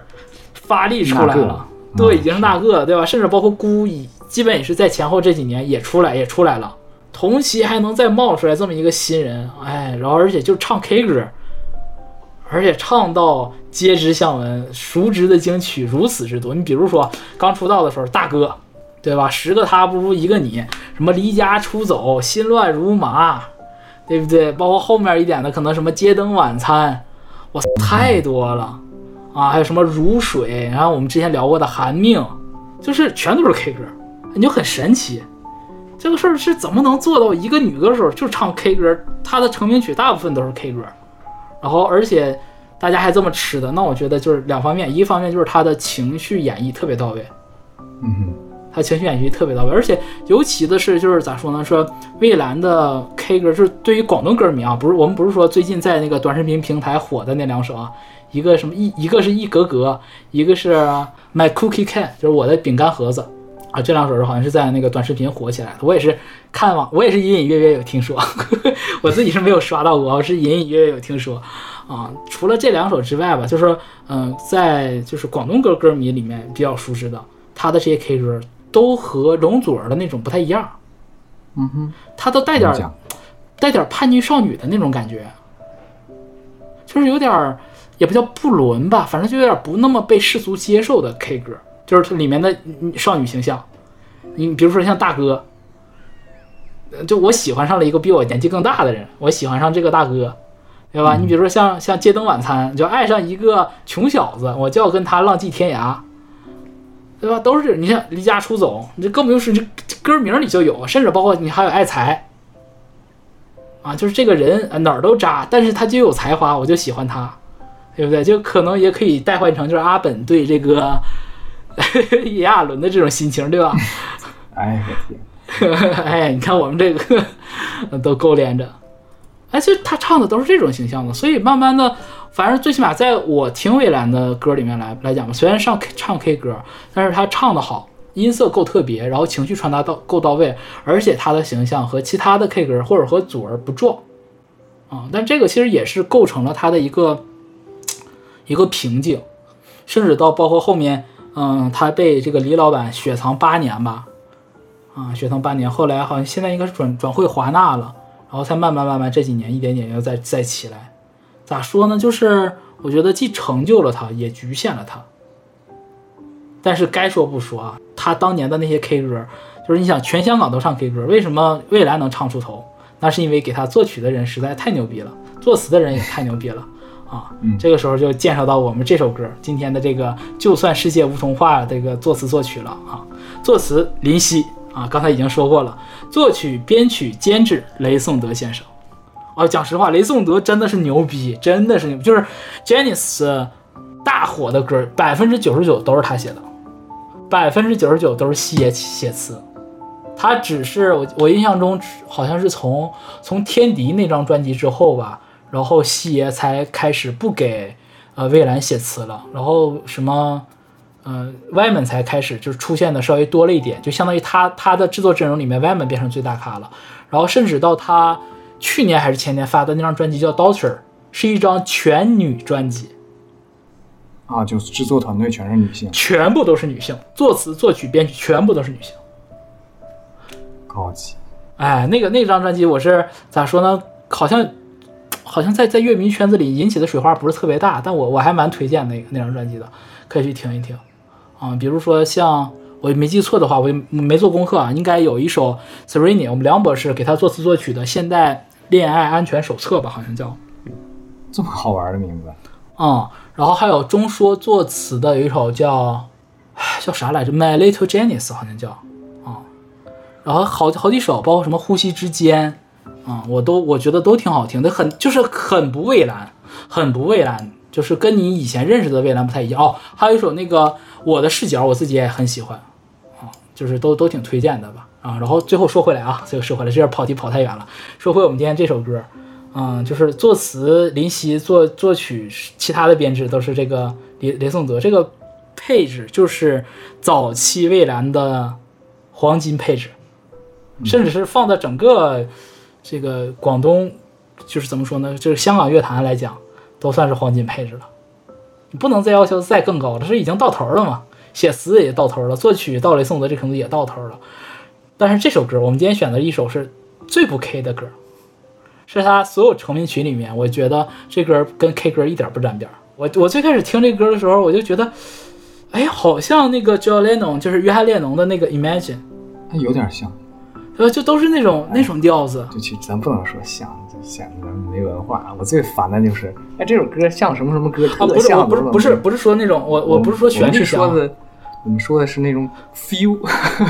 发力出来那个了，对，嗯已经是那个，对吧？甚至包括孤已基本也是在前后这几年也出来也出来了，同期还能再冒出来这么一个新人，哎，然后而且就唱 K 歌，而且唱到皆知巷闻，熟知的金曲如此之多。你比如说刚出道的时候，大哥。对吧？十个他不如一个你，什么离家出走、心乱如麻，对不对？包括后面一点的，可能什么街灯晚餐，哇，太多了啊！还有什么如水，然后我们之前聊过的寒命，就是全都是 K 歌，你就很神奇。这个事儿是怎么能做到一个女歌手就唱 K 歌？她的成名曲大部分都是 K 歌，然后而且大家还这么吃的，那我觉得就是两方面，一方面就是她的情绪演绎特别到位，嗯，他情绪演绎特别到位，而且尤其的是，就是咋说呢？说蔚蓝的 K 歌，就是对于广东歌迷啊，不是我们不是说最近在那个短视频平台火的那两首啊，一个什么一一个是一格格，一个是 My Cookie Can，就是我的饼干盒子啊，这两首是好像是在那个短视频火起来的。我也是看网，我也是隐隐约约有听说，我自己是没有刷到过，我是隐隐约约有听说啊。除了这两首之外吧，就是说，嗯、在就是广东歌歌迷里面比较熟知的，他的这些 K 歌。都和容祖儿的那种不太一样，嗯哼，她都带点带点叛逆少女的那种感觉，就是有点儿也不叫不伦吧，反正就有点不那么被世俗接受的 K 歌，就是它里面的嗯少女形象。你比如说像大哥，呃就我喜欢上了一个比我年纪更大的人，我喜欢上这个大哥，对吧？你比如说像像街灯晚餐，就爱上一个穷小子，我就要跟他浪迹天涯。对吧？都是你像离家出走，你这更不用说，这这歌名里就有，甚至包括你还有爱才，啊，就是这个人呃哪儿都渣，但是他就有才华，我就喜欢他，对不对？就可能也可以代换成就是阿本对这个 炎亚纶的这种心情，对吧？哎我天，哎，你看我们这个都勾连着，哎，就他唱的都是这种形象的，所以慢慢的，反正最起码在我听蔚蓝的歌里面来来讲吧，虽然上 K, 唱 K 歌，但是他唱的好，音色够特别，然后情绪传达到够到位，而且他的形象和其他的 K 歌或者和祖儿不撞啊，但这个其实也是构成了他的一个一个瓶颈，甚至到包括后面，嗯，他被这个李老板雪藏八年吧。啊，雪藏八年，后来好像现在应该是转转会华纳了，然后才慢慢慢慢这几年一点点又再再起来。咋说呢？就是我觉得既成就了他，也局限了他。但是该说不说啊，他当年的那些 K 歌，就是你想全香港都唱 K 歌，为什么未来能唱出头？那是因为给他作曲的人实在太牛逼了，作词的人也太牛逼了啊！嗯这个时候就介绍到我们这首歌今天的这个“就算世界无童话”这个作词作曲了啊。作词林夕啊，刚才已经说过了，作曲、编曲、监制雷颂德先生。哦，讲实话，雷颂德真的是牛逼，真的是牛，就是 Janice 大火的歌，百分之九十九都是他写的，百分之九十九都是西野写词。他只是我我印象中好像是从从天敌那张专辑之后吧，然后西爷才开始不给呃蔚蓝写词了，然后什么呃 Y 们才开始就是出现的稍微多了一点，就相当于他他的制作阵容里面 Y 们变成最大咖了，然后甚至到他去年还是前年发的那张专辑叫 Daughter，是一张全女专辑，啊，就是制作团队全是女性，全部都是女性，作词、作曲、编曲全部都是女性。高级。哎，那个那张专辑我是咋说呢？好像好像在在乐迷圈子里引起的水花不是特别大，但我我还蛮推荐那个那张专辑的，可以去听一听啊。比如说像我没记错的话，我没做功课啊，应该有一首 Serrini，我们梁博士给他作词作曲的《现代恋爱安全手册》吧，好像叫这么好玩的名字。嗯，然后还有中说作词的有一首叫叫啥来着，《My Little Janice》好像叫啊，然后好好几首，包括什么《呼吸之间》。啊，我都我觉得都挺好听的，很就是很不蔚蓝，很不蔚蓝，就是跟你以前认识的蔚蓝不太一样哦。还有一首那个我的视角，我自己也很喜欢，啊，就是都都挺推荐的吧。啊，然后最后说回来啊，最后说回来，这点跑题跑太远了。说回我们今天这首歌，嗯，就是作词林夕，作作曲其他的编制都是这个雷雷颂德，这个配置就是早期蔚蓝的黄金配置，甚至是放在整个。这个广东就是怎么说呢？就是香港乐坛来讲，都算是黄金配置了。你不能再要求再更高了，这已经到头了嘛？写词也到头了，作曲到雷颂德这可能也到头了。但是这首歌，我们今天选的一首是最不 K 的歌，是他所有成名曲里面，我觉得这歌跟 K 歌一点不沾边。我我最开始听这歌的时候，我就觉得，哎，好像那个 John Lennon，就是约翰列侬的那个 Imagine，它有点像。呃，就都是那种那种调子，就去咱不能说像，就显得没文化。我最烦的就是，哎，这首歌像什么什么歌？啊，不是，不是，不是，不是说那种，我我不是说旋律像，我们说的是那种 feel，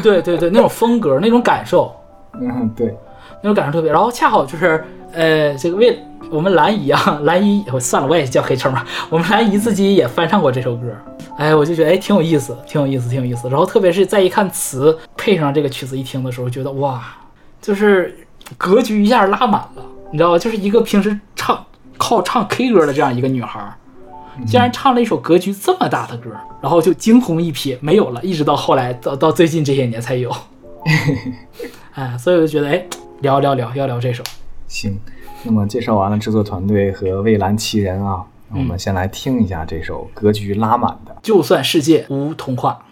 对对对，那种风格，那种感受，嗯，对，那种感受特别。然后恰好就是，呃，这个为我们蓝姨啊，蓝姨，我算了，我也叫黑称吧。我们蓝姨自己也翻唱过这首歌。哎，我就觉得哎，挺有意思，挺有意思，挺有意思。然后特别是再一看词，配上这个曲子一听的时候，觉得哇，就是格局一下拉满了，你知道吧？就是一个平时唱靠唱 K 歌的这样一个女孩，竟然唱了一首格局这么大的歌，然后就惊鸿一瞥没有了，一直到后来到到最近这些年才有。哎，所以我就觉得哎，聊聊聊，要聊这首。行，那么介绍完了制作团队和蔚蓝奇人啊。我们先来听一下这首格局拉满的《就算世界无童话》。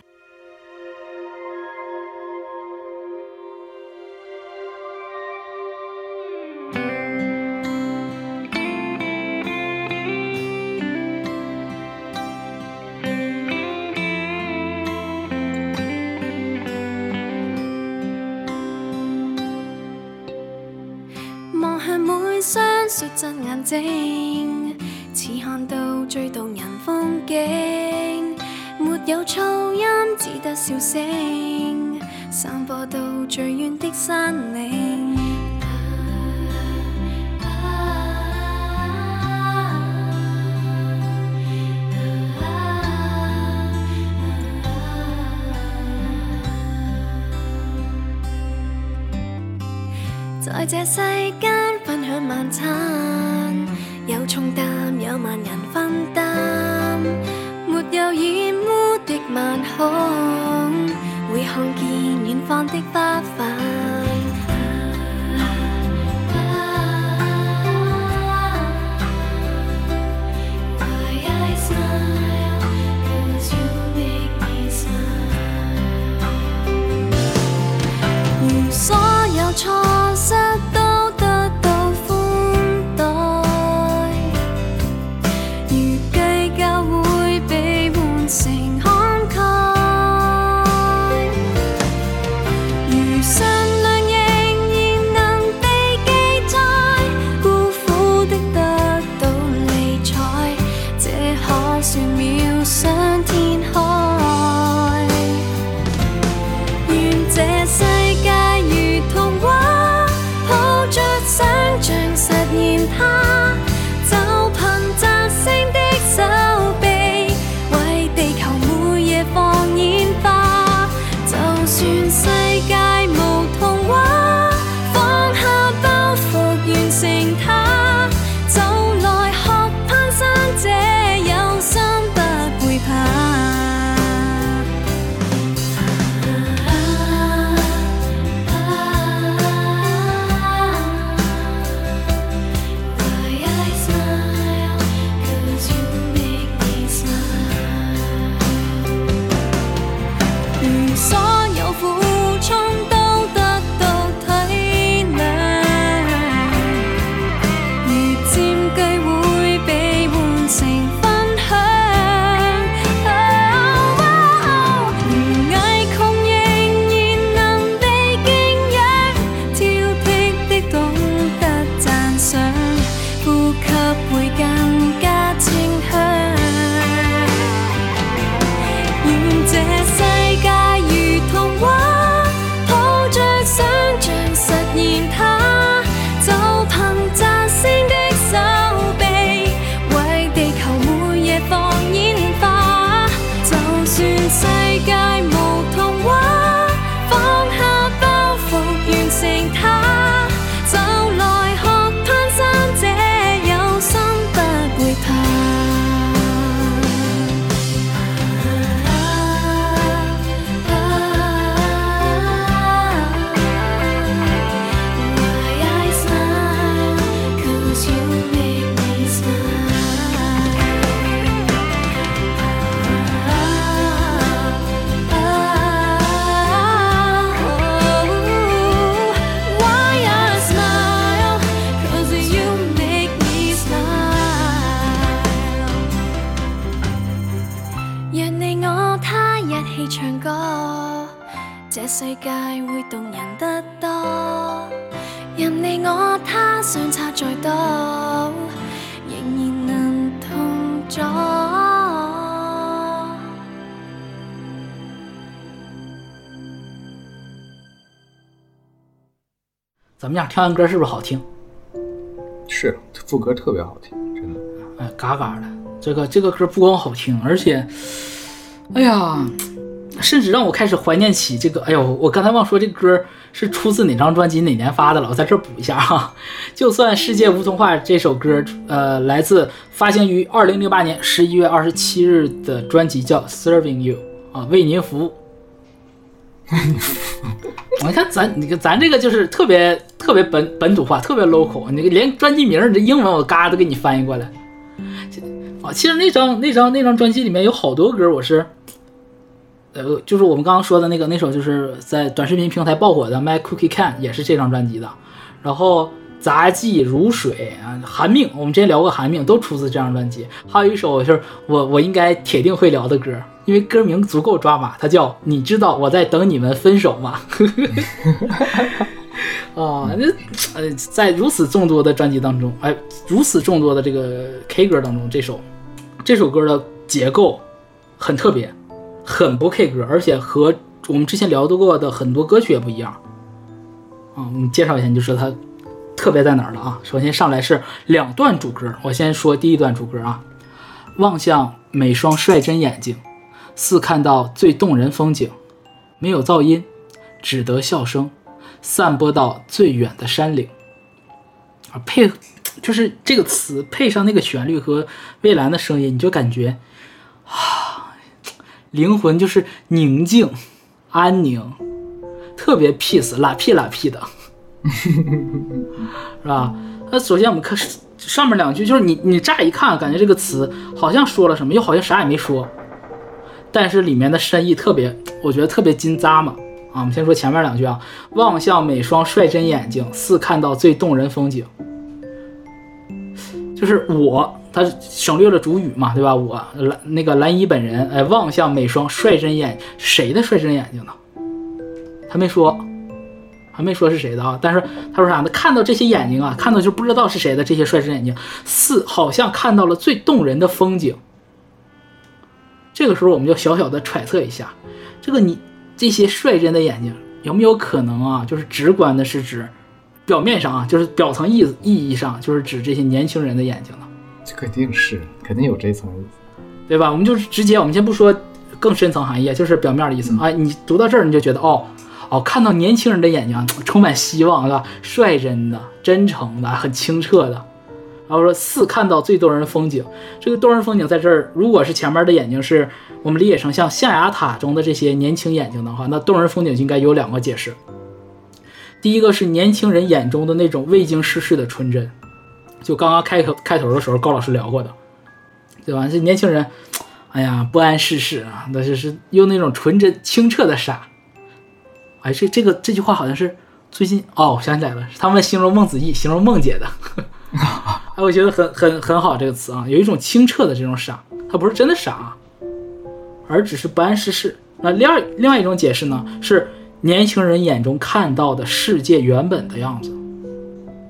这世间分享晚餐。有重担，有万人分担，没有染污的晚空，会看见远方的花瓣。怎么样？听完歌是不是好听？是副歌特别好听，真的。哎，嘎嘎的。这个这个歌不光好听，而且，哎呀，甚至让我开始怀念起这个。哎呦，我刚才忘说这歌是出自哪张专辑、哪年发的了。我在这儿补一下哈。就算世界无童话这首歌，呃，来自发行于二零零八年十一月二十七日的专辑叫《Serving You》啊，为您服务。你看咱，你看咱这个就是特别特别本本土化，特别 local。你连专辑名，这英文我嘎都给你翻译过来。啊，其实那张那张那张专辑里面有好多歌，我是，呃，就是我们刚刚说的那个那首，就是在短视频平台爆火的《My Cookie Can》，也是这张专辑的。然后杂技如水啊，寒命，我们之前聊过寒命，都出自这张专辑。还有一首就是我我应该铁定会聊的歌，因为歌名足够抓马，它叫《你知道我在等你们分手吗》。啊，那呃，在如此众多的专辑当中，哎，如此众多的这个 K 歌当中，这首这首歌的结构很特别，很不 K 歌，而且和我们之前聊过的很多歌曲也不一样。啊，我们介绍一下就知道它特别在哪儿了啊。首先上来是两段主歌，我先说第一段主歌啊，望向每双率真眼睛，似看到最动人风景，没有噪音，只得笑声。散播到最远的山岭，啊，配就是这个词配上那个旋律和蔚蓝的声音，你就感觉啊，灵魂就是宁静、安宁，特别 peace，拉屁拉屁的，是吧？那首先我们看上面两句，就是你你乍一看感觉这个词好像说了什么，又好像啥也没说，但是里面的深意特别，我觉得特别金扎嘛。啊，我们先说前面两句啊，望向每双率真眼睛，似看到最动人风景。就是我，他省略了主语嘛，对吧？我蓝那个蓝衣本人，哎，望向每双率真眼，谁的率真眼睛呢？他没说，还没说是谁的啊。但是他说啥呢？看到这些眼睛啊，看到就不知道是谁的这些率真眼睛，似好像看到了最动人的风景。这个时候，我们就小小的揣测一下，这个你。这些率真的眼睛有没有可能啊？就是直观的是指表面上啊，就是表层意意义上就是指这些年轻人的眼睛了？这肯定是，肯定有这层意思，对吧？我们就是直接，我们先不说更深层含义，就是表面的意思啊。你读到这儿，你就觉得哦哦，看到年轻人的眼睛充满希望，是吧？率真的、真诚的、很清澈的。然后说似看到最动人的风景，这个动人风景在这儿，如果是前面的眼睛是。我们理解成像象牙塔中的这些年轻眼睛的话，那动人风景应该有两个解释。第一个是年轻人眼中的那种未经世事的纯真，就刚刚开头开头的时候高老师聊过的，对吧？这年轻人，哎呀，不谙世事啊，那就是用那种纯真清澈的傻。哎，这这个这句话好像是最近哦，我想起来了，他们形容孟子义，形容孟姐的呵。哎，我觉得很很很好这个词啊，有一种清澈的这种傻，他不是真的傻。而只是不谙世事。那另外另外一种解释呢，是年轻人眼中看到的世界原本的样子，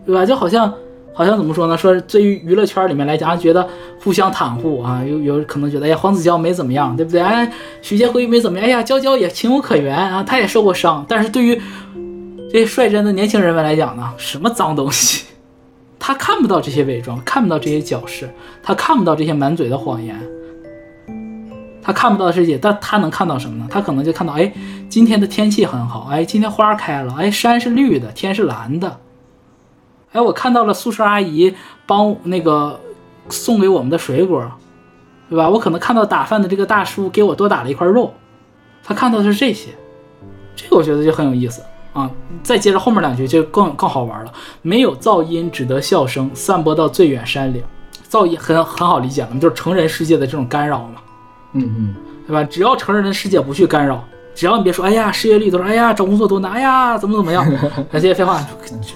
对吧？就好像好像怎么说呢？说对于娱乐圈里面来讲，觉得互相袒护啊，有有可能觉得，哎呀，黄子佼没怎么样，对不对？哎，许杰辉没怎么样，哎呀，娇娇也情有可原啊，他也受过伤。但是对于这些率真的年轻人们来讲呢，什么脏东西，他看不到这些伪装，看不到这些矫饰，他看不到这些满嘴的谎言。他看不到的世界，但他能看到什么呢？他可能就看到，哎，今天的天气很好，哎，今天花开了，哎，山是绿的，天是蓝的，哎，我看到了宿舍阿姨帮那个送给我们的水果，对吧？我可能看到打饭的这个大叔给我多打了一块肉，他看到的是这些，这个我觉得就很有意思啊。再接着后面两句就更更好玩了，没有噪音，只得笑声散播到最远山岭。噪音很很好理解了，就是成人世界的这种干扰嘛。嗯嗯，对吧？只要成人的世界不去干扰，只要你别说，哎呀，失业率多少，哎呀，找工作多难，哎呀，怎么怎么样，那些废话，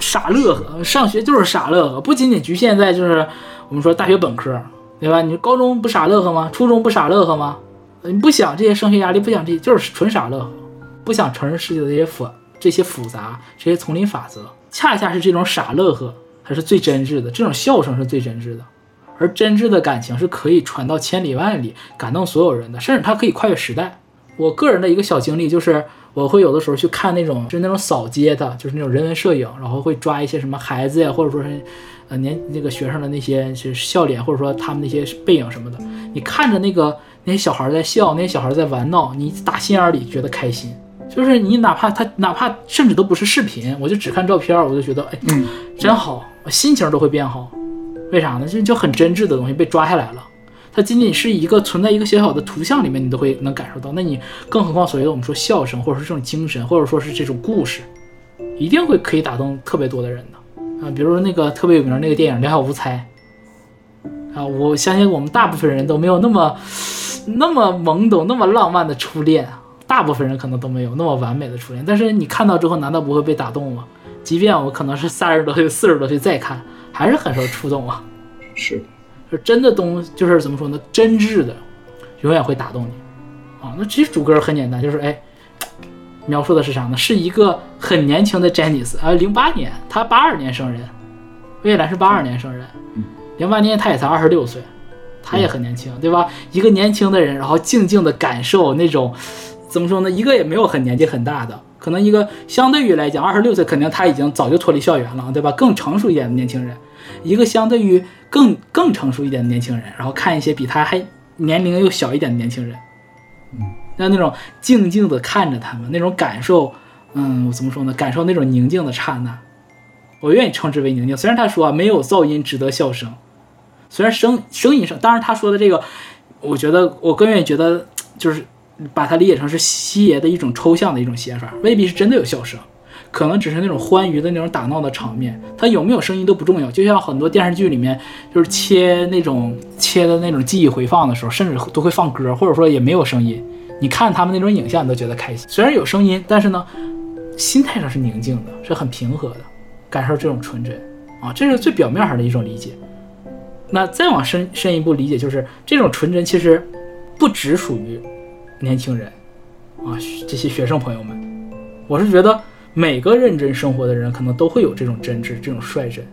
傻乐呵，上学就是傻乐呵，不仅仅局限在就是我们说大学本科，对吧？你高中不傻乐呵吗？初中不傻乐呵吗？你不想这些升学压力，不想这些，就是纯傻乐呵。不想成人世界的这些复这些复杂这些丛林法则，恰恰是这种傻乐呵才是最真挚的，这种笑声是最真挚的，而真挚的感情是可以传到千里万里，感动所有人的，甚至它可以跨越时代。我个人的一个小经历就是，我会有的时候去看那种就是那种扫街的，就是那种人文摄影，然后会抓一些什么孩子呀，或者说是呃年那个学生的那些就是笑脸，或者说他们那些背影什么的，你看着那个那些小孩在笑，那些小孩在玩闹，你打心眼里觉得开心。就是你哪怕他哪怕甚至都不是视频，我就只看照片，我就觉得哎，嗯，真好，我心情都会变好。为啥呢？就就很真挚的东西被抓下来了。它仅仅是一个存在一个小小的图像里面，你都会能感受到。那你更何况所谓的我们说笑声，或者说这种精神，或者说是这种故事，一定会可以打动特别多的人的啊。比如说那个特别有名那个电影《两小无猜》啊，我相信我们大部分人都没有那么那么懵懂、那么浪漫的初恋，大部分人可能都没有那么完美的初恋。但是你看到之后，难道不会被打动吗？即便我可能是三十多岁、四十多岁再看，还是很受触动啊。是，就真的东就是怎么说呢？真挚的，永远会打动你啊。那其实主歌很简单，就是哎，描述的是啥呢？是一个很年轻的 Janice 啊，零八年，他八二年生人，魏兰是八二年生人，零八年他也才二十六岁，他也很年轻，对吧？一个年轻的人，然后静静的感受那种怎么说呢？一个也没有很年纪很大的，可能一个相对于来讲，二十六岁肯定他已经早就脱离校园了，对吧？更成熟一点的年轻人，一个相对于更更成熟一点的年轻人，然后看一些比他还年龄又小一点的年轻人，嗯，像那种静静的看着他们，那种感受，嗯，我怎么说呢？感受那种宁静的刹那，我愿意称之为宁静。虽然他说啊，没有噪音值得笑声，虽然声声音上，当然他说的这个，我觉得我更愿意觉得就是把它理解成是西爷的一种抽象的一种写法，未必是真的有笑声。可能只是那种欢愉的那种打闹的场面，它有没有声音都不重要。就像很多电视剧里面，就是切那种切的那种记忆回放的时候，甚至都会放歌，或者说也没有声音。你看他们那种影像，你都觉得开心。虽然有声音，但是呢，心态上是宁静的，是很平和的，感受这种纯真啊，这是最表面上的一种理解。那再往深深一步理解，就是这种纯真其实不只属于年轻人啊，这些学生朋友们。我是觉得每个认真生活的人，可能都会有这种真挚、这种率真。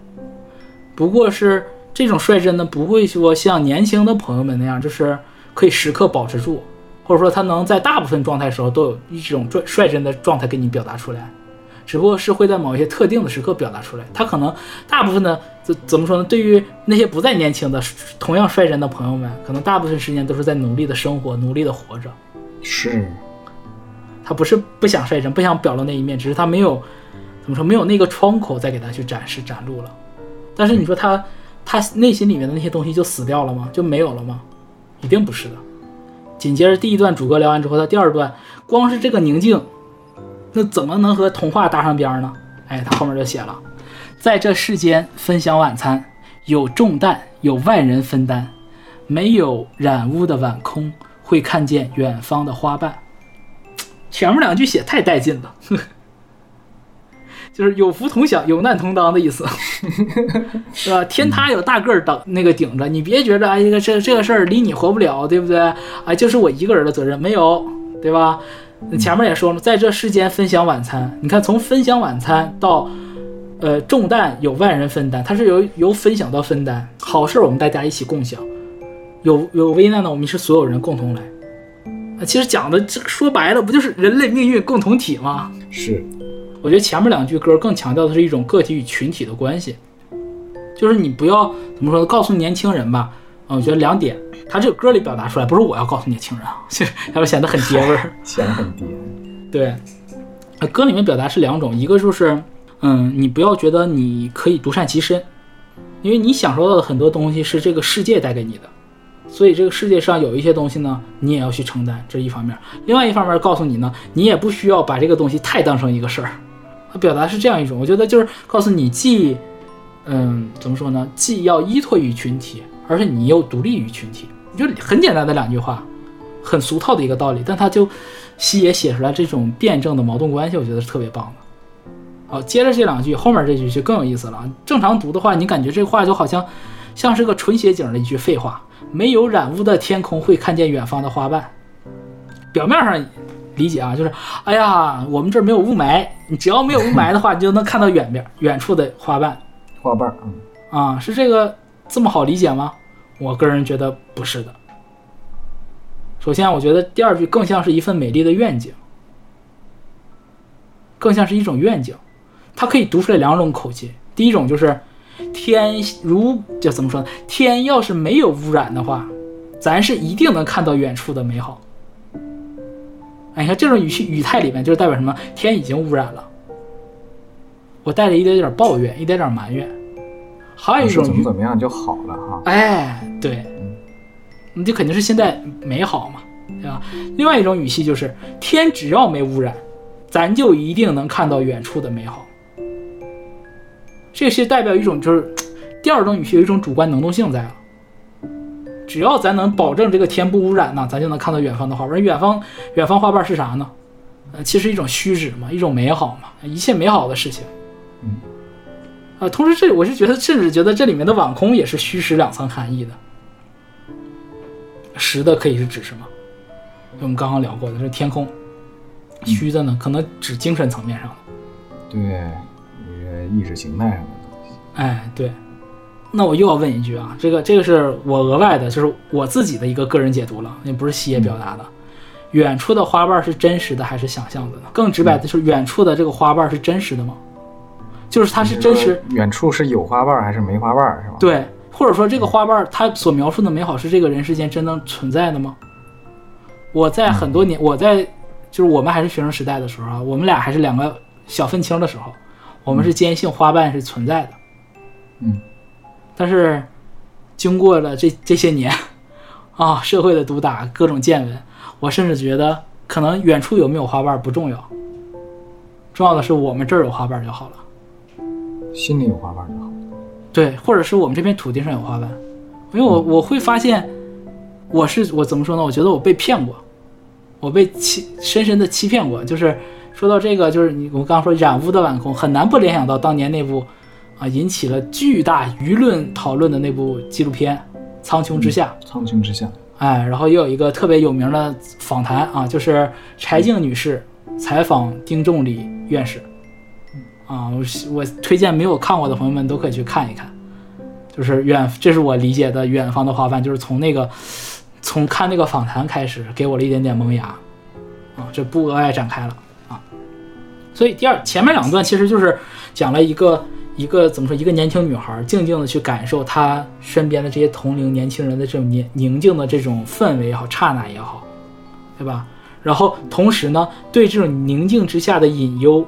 不过是这种率真呢，不会说像年轻的朋友们那样，就是可以时刻保持住，或者说他能在大部分状态时候都有一种率率真的状态给你表达出来。只不过是会在某一些特定的时刻表达出来。他可能大部分的怎怎么说呢？对于那些不再年轻的、同样率真的朋友们，可能大部分时间都是在努力的生活、努力的活着。是，他不是不想率真，不想表露那一面，只是他没有怎么说，没有那个窗口再给他去展示、展露了。但是你说他他内心里面的那些东西就死掉了吗？就没有了吗？一定不是的。紧接着第一段主歌聊完之后，他第二段光是这个宁静，那怎么能和童话搭上边呢？哎，他后面就写了，在这世间分享晚餐，有重担有万人分担，没有染污的晚空，会看见远方的花瓣。前面两句写太带劲了，就是有福同享，有难同当的意思，是吧？天塌有大个儿等那个顶着，你别觉得哎，这个这这个事儿离你活不了，对不对？哎，就是我一个人的责任，没有，对吧？前面也说了，在这世间分享晚餐，你看从分享晚餐到，呃，重担有万人分担，它是由由分享到分担，好事我们大家一起共享，有有危难呢，我们是所有人共同来。啊，其实讲的这说白了，不就是人类命运共同体吗？是，我觉得前面两句歌更强调的是一种个体与群体的关系，就是你不要怎么说呢？告诉年轻人吧，啊，我觉得两点，他这个歌里表达出来，不是我要告诉年轻人啊，要不显得很 爹味儿。显得很低。对，呃歌里面表达是两种，一个就是，嗯，你不要觉得你可以独善其身，因为你享受到的很多东西是这个世界带给你的，所以这个世界上有一些东西呢，你也要去承担，这是一方面。另外一方面告诉你呢，你也不需要把这个东西太当成一个事儿。它表达是这样一种，我觉得就是告诉你既，嗯，怎么说呢？既要依托于群体，而且你又独立于群体，就很简单的两句话，很俗套的一个道理，但它就西野写出来这种辩证的矛盾关系，我觉得是特别棒的。好，接着这两句，后面这句就更有意思了。正常读的话，你感觉这话就好像像是个纯写景的一句废话。没有染污的天空会看见远方的花瓣。表面上理解啊，就是哎呀，我们这儿没有雾霾，你只要没有雾霾的话，你就能看到远边远处的花瓣花瓣儿，嗯，啊，是这个这么好理解吗？我个人觉得不是的。首先，我觉得第二句更像是一份美丽的愿景，更像是一种愿景，它可以读出来两种口气。第一种就是天如就怎么说呢？天要是没有污染的话，咱是一定能看到远处的美好。哎，你看这种语气语态里面，就是代表什么？天已经污染了。我带着一点点抱怨，一点点埋怨。还有一种语怎么怎么样就好了哈。哎，对，你就肯定是现在美好嘛，对吧？另外一种语气就是天只要没污染，咱就一定能看到远处的美好。这是代表一种就是第二种语气有一种主观能动性在了。只要咱能保证这个天不污染呢，咱就能看到远方的花瓣。远方远方花瓣是啥呢？呃，其实一种虚指嘛，一种美好嘛，一切美好的事情。嗯。啊，同时这我是觉得，甚至觉得这里面的晚空也是虚实两层含义的。实的可以是指什么？我们刚刚聊过的，这天空；虚的呢，可能指精神层面上的。对，意识形态上的东西。哎，对。那我又要问一句啊，这个这个是我额外的，就是我自己的一个个人解读了，也不是西野表达的。远处的花瓣是真实的还是想象的呢？更直白的就是远处的这个花瓣是真实的吗？就是它是真实，远处是有花瓣儿还是没花瓣儿是吧？对，或者说这个花瓣它所描述的美好是这个人世间真正存在的吗？我在很多年，我在就是我们还是学生时代的时候啊，我们俩还是两个小愤青的时候，我们是坚信花瓣是存在的。嗯，但是经过了这这些年啊，社会的毒打，各种见闻，我甚至觉得可能远处有没有花瓣不重要，重要的是我们这儿有花瓣就好了。心里有花瓣就好。对，或者是我们这片土地上有花瓣，因为我我会发现，我是我怎么说呢？我觉得我被骗过，我被欺深深的欺骗过。就是说到这个，就是你我刚刚说染污的晚空，很难不联想到当年那部啊引起了巨大舆论讨论的那部纪录片《苍穹之下》。苍穹之下，哎，然后也有一个特别有名的访谈啊，就是柴静女士采访丁仲礼院士。啊，我我推荐没有看过的朋友们都可以去看一看，就是远，这是我理解的远方的花瓣，就是从那个从看那个访谈开始，给我了一点点萌芽，啊，这不额外展开了啊。所以第二前面两段其实就是讲了一个一个怎么说，一个年轻女孩静静的去感受她身边的这些同龄年轻人的这种宁宁静的这种氛围也好，刹那也好，对吧？然后同时呢，对这种宁静之下的隐忧。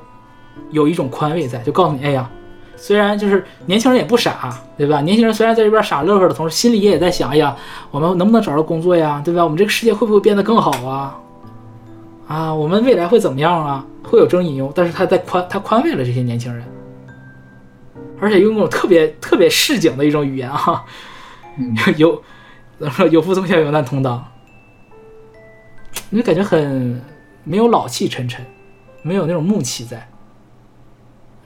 有一种宽慰在，就告诉你，哎呀，虽然就是年轻人也不傻，对吧？年轻人虽然在这边傻乐呵的同时，心里也也在想，哎呀，我们能不能找到工作呀，对吧？我们这个世界会不会变得更好啊？啊，我们未来会怎么样啊？会有这种隐忧，但是他在宽，他宽慰了这些年轻人，而且用那种特别特别市井的一种语言啊，嗯 有怎么说有福同享，有难同当，你就感觉很没有老气沉沉，没有那种木气在。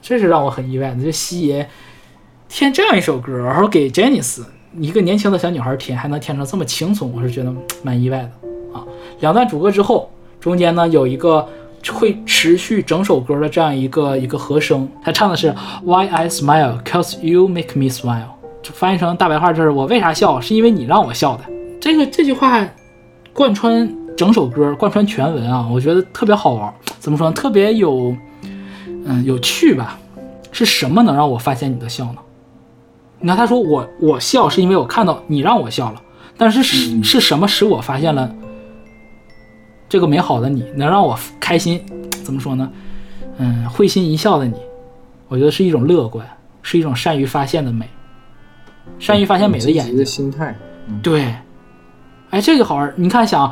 这是让我很意外的，就西爷填这样一首歌，然后给 Janice 一个年轻的小女孩填，还能填成这么轻松，我是觉得蛮意外的啊。两段主歌之后，中间呢有一个会持续整首歌的这样一个一个和声，他唱的是 Why I smile, cause you make me smile，就翻译成大白话就是我为啥笑，是因为你让我笑的。这个这句话贯穿整首歌，贯穿全文啊，我觉得特别好玩。怎么说呢？特别有。嗯，有趣吧？是什么能让我发现你的笑呢？你看，他说我我笑是因为我看到你让我笑了，但是是是什么使我发现了这个美好的你，能让我开心？怎么说呢？嗯，会心一笑的你，我觉得是一种乐观，是一种善于发现的美，善于发现美的眼积极的心态。嗯对，哎，这个好玩。你看，想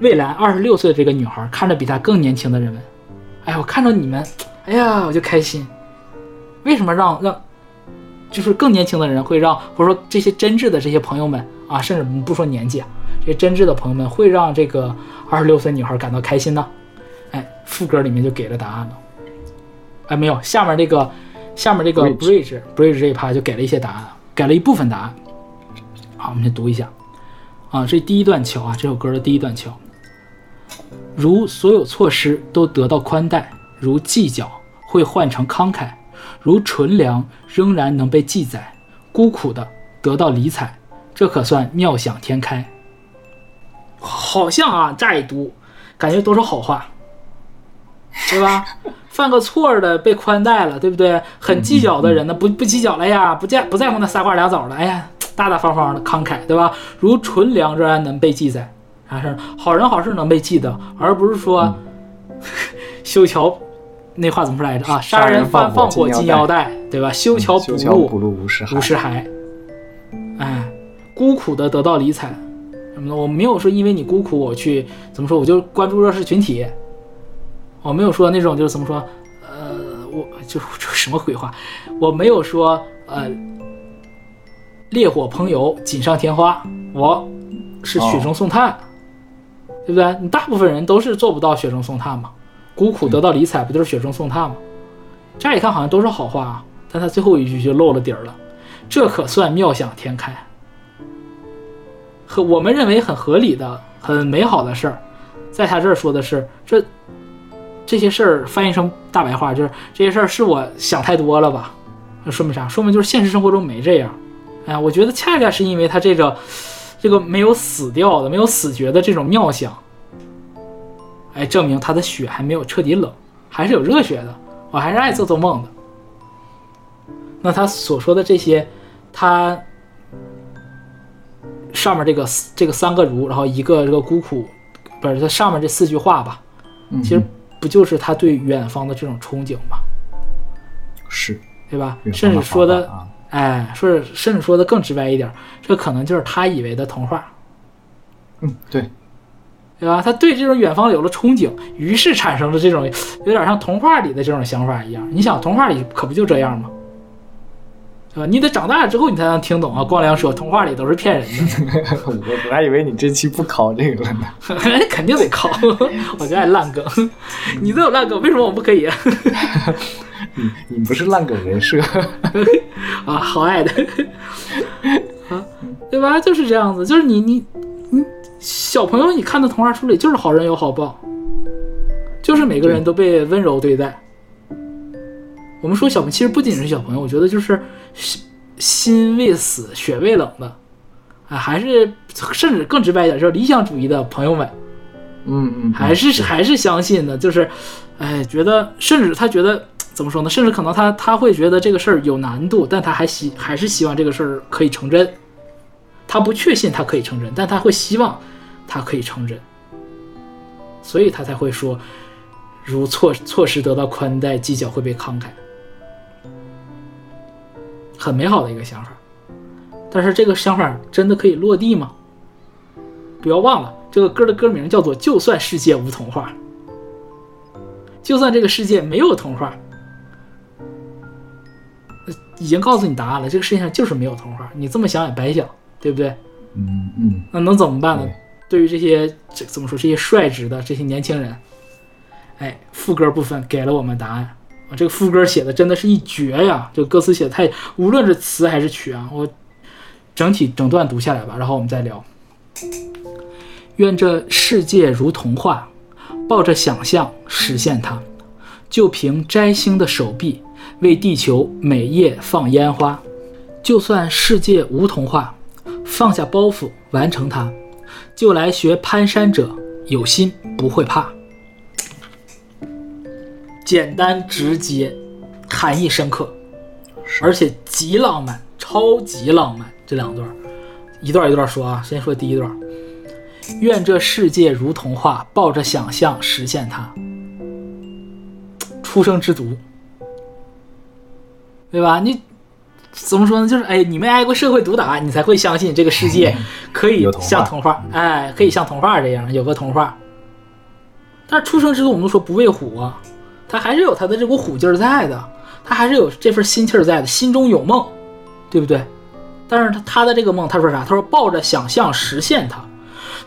未来二十六岁的这个女孩，看着比她更年轻的人们，哎，我看着你们。哎呀，我就开心。为什么让让，就是更年轻的人会让，或者说这些真挚的这些朋友们啊，甚至不说年纪啊，这真挚的朋友们会让这个二十六岁女孩感到开心呢？哎，副歌里面就给了答案了。哎，没有，下面这个下面这个 bridge bridge 这一趴就给了一些答案，给了一部分答案。好，我们先读一下啊，这第一段桥啊，这首歌的第一段桥。如所有措施都得到宽待，如计较会换成慷慨，如纯良仍然能被记载，孤苦的得到理睬，这可算妙想天开。好像啊，乍一读，感觉都是好话，对吧？犯个错儿的被宽待了，对不对？很计较的人呢，不不计较了呀，不在不在乎那仨瓜俩枣了，哎呀，大大方方的慷慨，对吧？如纯良仍然能被记载，啥事儿？好人好事能被记得，而不是说 修桥那话怎么说来着啊？杀人放放火金腰带，对吧？修桥补修桥补路路无。无尸骸。哎，孤苦的得到理睬，什么的，我没有说因为你孤苦我去怎么说，我就关注弱势群体。我没有说那种就是怎么说，呃，我就这什么鬼话，我没有说呃，烈火烹油锦上添花，我是雪中送炭，对不对？你大部分人都是做不到雪中送炭嘛，孤苦得到理睬不就是雪中送炭吗？乍一看好像都是好话啊，但他最后一句就漏了底儿了，这可算妙想天开。和我们认为很合理的、很美好的事儿，在他这儿说的是这这些事儿翻译成大白话就是这些事儿是我想太多了吧？那说明啥？说明就是现实生活中没这样。哎呀，我觉得恰恰是因为他这个这个没有死掉的、没有死绝的这种妙想，哎，证明他的血还没有彻底冷，还是有热血的，我还是爱做做梦的。那他所说的这些，他上面这个这个三个如，然后一个这个孤苦，不是他上面这四句话吧？嗯其实不就是他对远方的这种憧憬吗？是，对吧？甚至说的，哎，说是甚至说的更直白一点，这可能就是他以为的童话，嗯，对，对吧？他对这种远方有了憧憬，于是产生了这种有点像童话里的这种想法一样。你想，童话里可不就这样吗？对吧？你得长大之后你才能听懂啊。光良说童话里都是骗人的，我我还以为你这期不考这个了呢。肯定得考。我就爱烂梗，你都有烂梗，为什么我不可以啊？你你不是烂梗人设，啊，好爱的，啊，对吧？就是这样子，就是你你你小朋友，你看的童话书里就是好人有好报，就是每个人都被温柔对待。我们说小朋友，其实不仅是小朋友，我觉得就是心心未死，血未冷的，啊，还是甚至更直白一点，就是理想主义的朋友们，嗯嗯，还是还是相信的，就是，哎，觉得甚至他觉得怎么说呢？甚至可能他他会觉得这个事儿有难度，但他还希还是希望这个事儿可以成真。他不确信他可以成真，但他会希望他可以成真，所以他才会说，如措措施得到宽待，计较会被慷慨，很美好的一个想法。但是这个想法真的可以落地吗？不要忘了，这个歌的歌名叫做《就算世界无童话》，就算这个世界没有童话，呃已经告诉你答案了，这个世界上就是没有童话。你这么想也白想，对不对？嗯嗯，那能怎么办呢对？对于这些这怎么说这些率直的这些年轻人，哎，副歌部分给了我们答案啊！这个副歌写的真的是一绝呀！这个歌词写的太，无论是词还是曲啊，我整体整段读下来吧，然后我们再聊。愿这世界如童话，抱着想象实现它，就凭摘星的手臂，为地球每夜放烟花。就算世界无童话，放下包袱完成它，就来学攀山者，有心不会怕。简单直接，含义深刻，而且极浪漫，超级浪漫。这两段，一段一段说啊，先说第一段。愿这世界如童话，抱着想象实现它。出生之犊，对吧？你怎么说呢？就是哎，你没挨过社会毒打，你才会相信这个世界可以像童话，哎，可以像童话这样有个童话。但是出生之犊，我们都说不畏虎啊，他还是有他的这股虎劲儿在的，他还是有这份心气儿在的，心中有梦，对不对？但是他他的这个梦，他说啥？他说抱着想象实现它。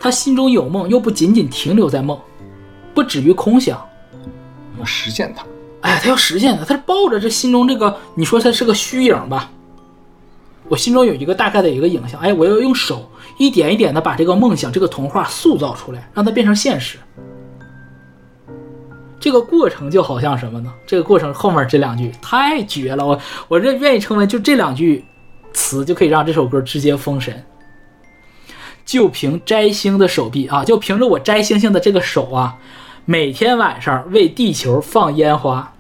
他心中有梦，又不仅仅停留在梦，不止于空想。要实现它。哎，他要实现它，他是抱着这心中这个，你说他是个虚影吧？我心中有一个大概的一个影像，哎，我要用手一点一点的把这个梦想、这个童话塑造出来，让它变成现实。这个过程就好像什么呢？这个过程后面这两句太绝了，我我这愿意称为就这两句词就可以让这首歌直接封神。就凭摘星的手臂啊，就凭着我摘星星的这个手啊，每天晚上为地球放烟花。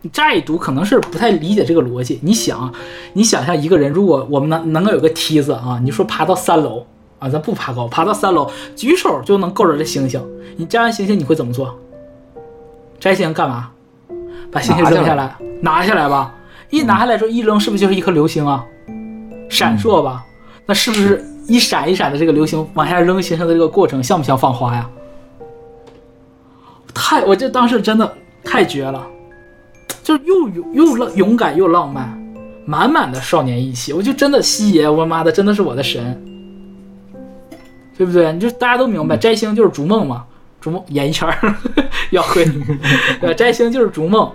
你乍一读可能是不太理解这个逻辑。你想，你想象一个人，如果我们能能够有个梯子啊，你说爬到三楼啊，咱不爬高，爬到三楼，举手就能够着这星星。你摘完星星你会怎么做？摘星干嘛？把星星扔下来，拿下来吧。一拿下来之后一扔，是不是就是一颗流星啊？闪烁吧。那是不是一闪一闪的这个流星往下扔星星的这个过程，像不像放花呀？太，我这当时真的太绝了，就又勇又浪勇敢又浪漫，满满的少年意气。我就真的西爷，我妈的真的是我的神，对不对？你就大家都明白，摘星就是逐梦嘛，逐梦演艺圈 要会，对，摘星就是逐梦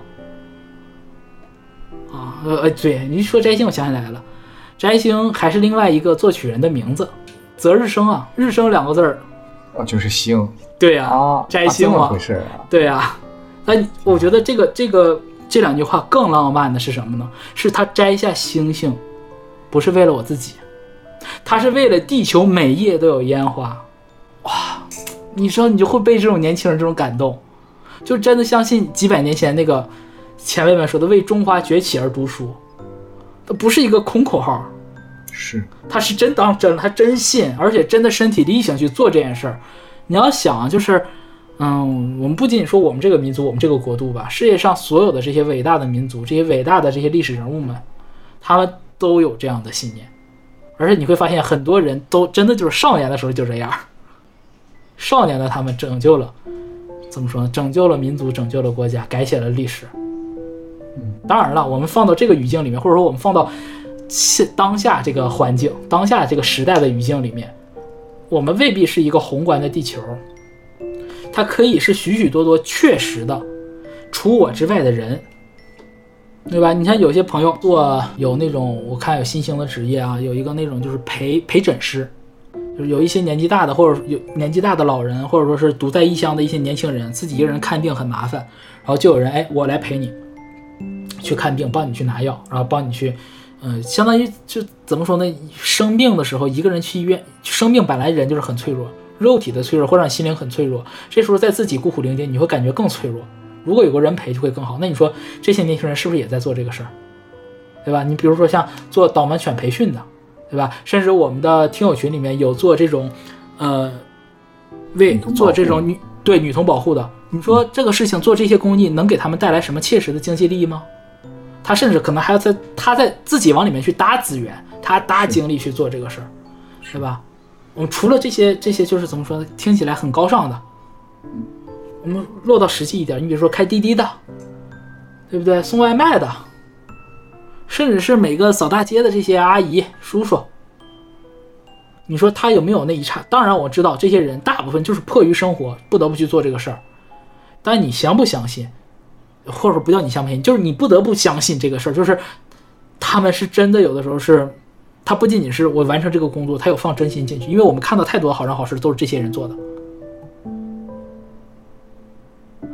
啊。呃呃，对你一说摘星，我想起来了。摘星还是另外一个作曲人的名字，择日生啊，日生两个字儿，啊，就是星，对呀，啊，摘星啊，这么啊回事啊，对呀。那我觉得这个这个这两句话更浪漫的是什么呢？是他摘下星星，不是为了我自己，他是为了地球每夜都有烟花。哇，你说你就会被这种年轻人这种感动，就真的相信几百年前那个前辈们说的“为中华崛起而读书”，它不是一个空口号。是，他是真当真了，他真信，而且真的身体力行去做这件事儿。你要想啊，就是，嗯，我们不仅仅说我们这个民族，我们这个国度吧，世界上所有的这些伟大的民族，这些伟大的这些历史人物们，他们都有这样的信念。而且你会发现，很多人都真的就是少年的时候就这样，少年的他们拯救了，怎么说呢？拯救了民族，拯救了国家，改写了历史。当然了，我们放到这个语境里面，或者说我们放到现当下这个环境、当下这个时代的语境里面，我们未必是一个宏观的地球，它可以是许许多多确实的除我之外的人，对吧？你像有些朋友做有那种，我看有新兴的职业啊，有一个那种就是陪陪诊师，就是有一些年纪大的或者有年纪大的老人，或者说是独在异乡的一些年轻人，自己一个人看病很麻烦，然后就有人哎，我来陪你去看病，帮你去拿药，然后帮你去。嗯，相当于就怎么说呢？生病的时候，一个人去医院，生病本来人就是很脆弱，肉体的脆弱会让心灵很脆弱。这时候在自己孤苦伶仃，你会感觉更脆弱。如果有个人陪，就会更好。那你说这些年轻人是不是也在做这个事儿？对吧？你比如说像做导盲犬培训的，对吧？甚至我们的听友群里面有做这种，呃，为做这种女对女童保护的。你说这个事情做这些公益，能给他们带来什么切实的经济利益吗？他甚至可能还要在他在自己往里面去搭资源，他搭精力去做这个事儿，对吧？我们除了这些这些，就是怎么说呢？听起来很高尚的，我们落到实际一点，你比如说开滴滴的，对不对？送外卖的，甚至是每个扫大街的这些阿姨叔叔，你说他有没有那一刹？当然我知道这些人大部分就是迫于生活，不得不去做这个事儿，但你相不相信？或者说不叫你相不相信，就是你不得不相信这个事儿，就是他们是真的有的时候是，他不仅仅是我完成这个工作，他有放真心进去，因为我们看到太多好人好事都是这些人做的，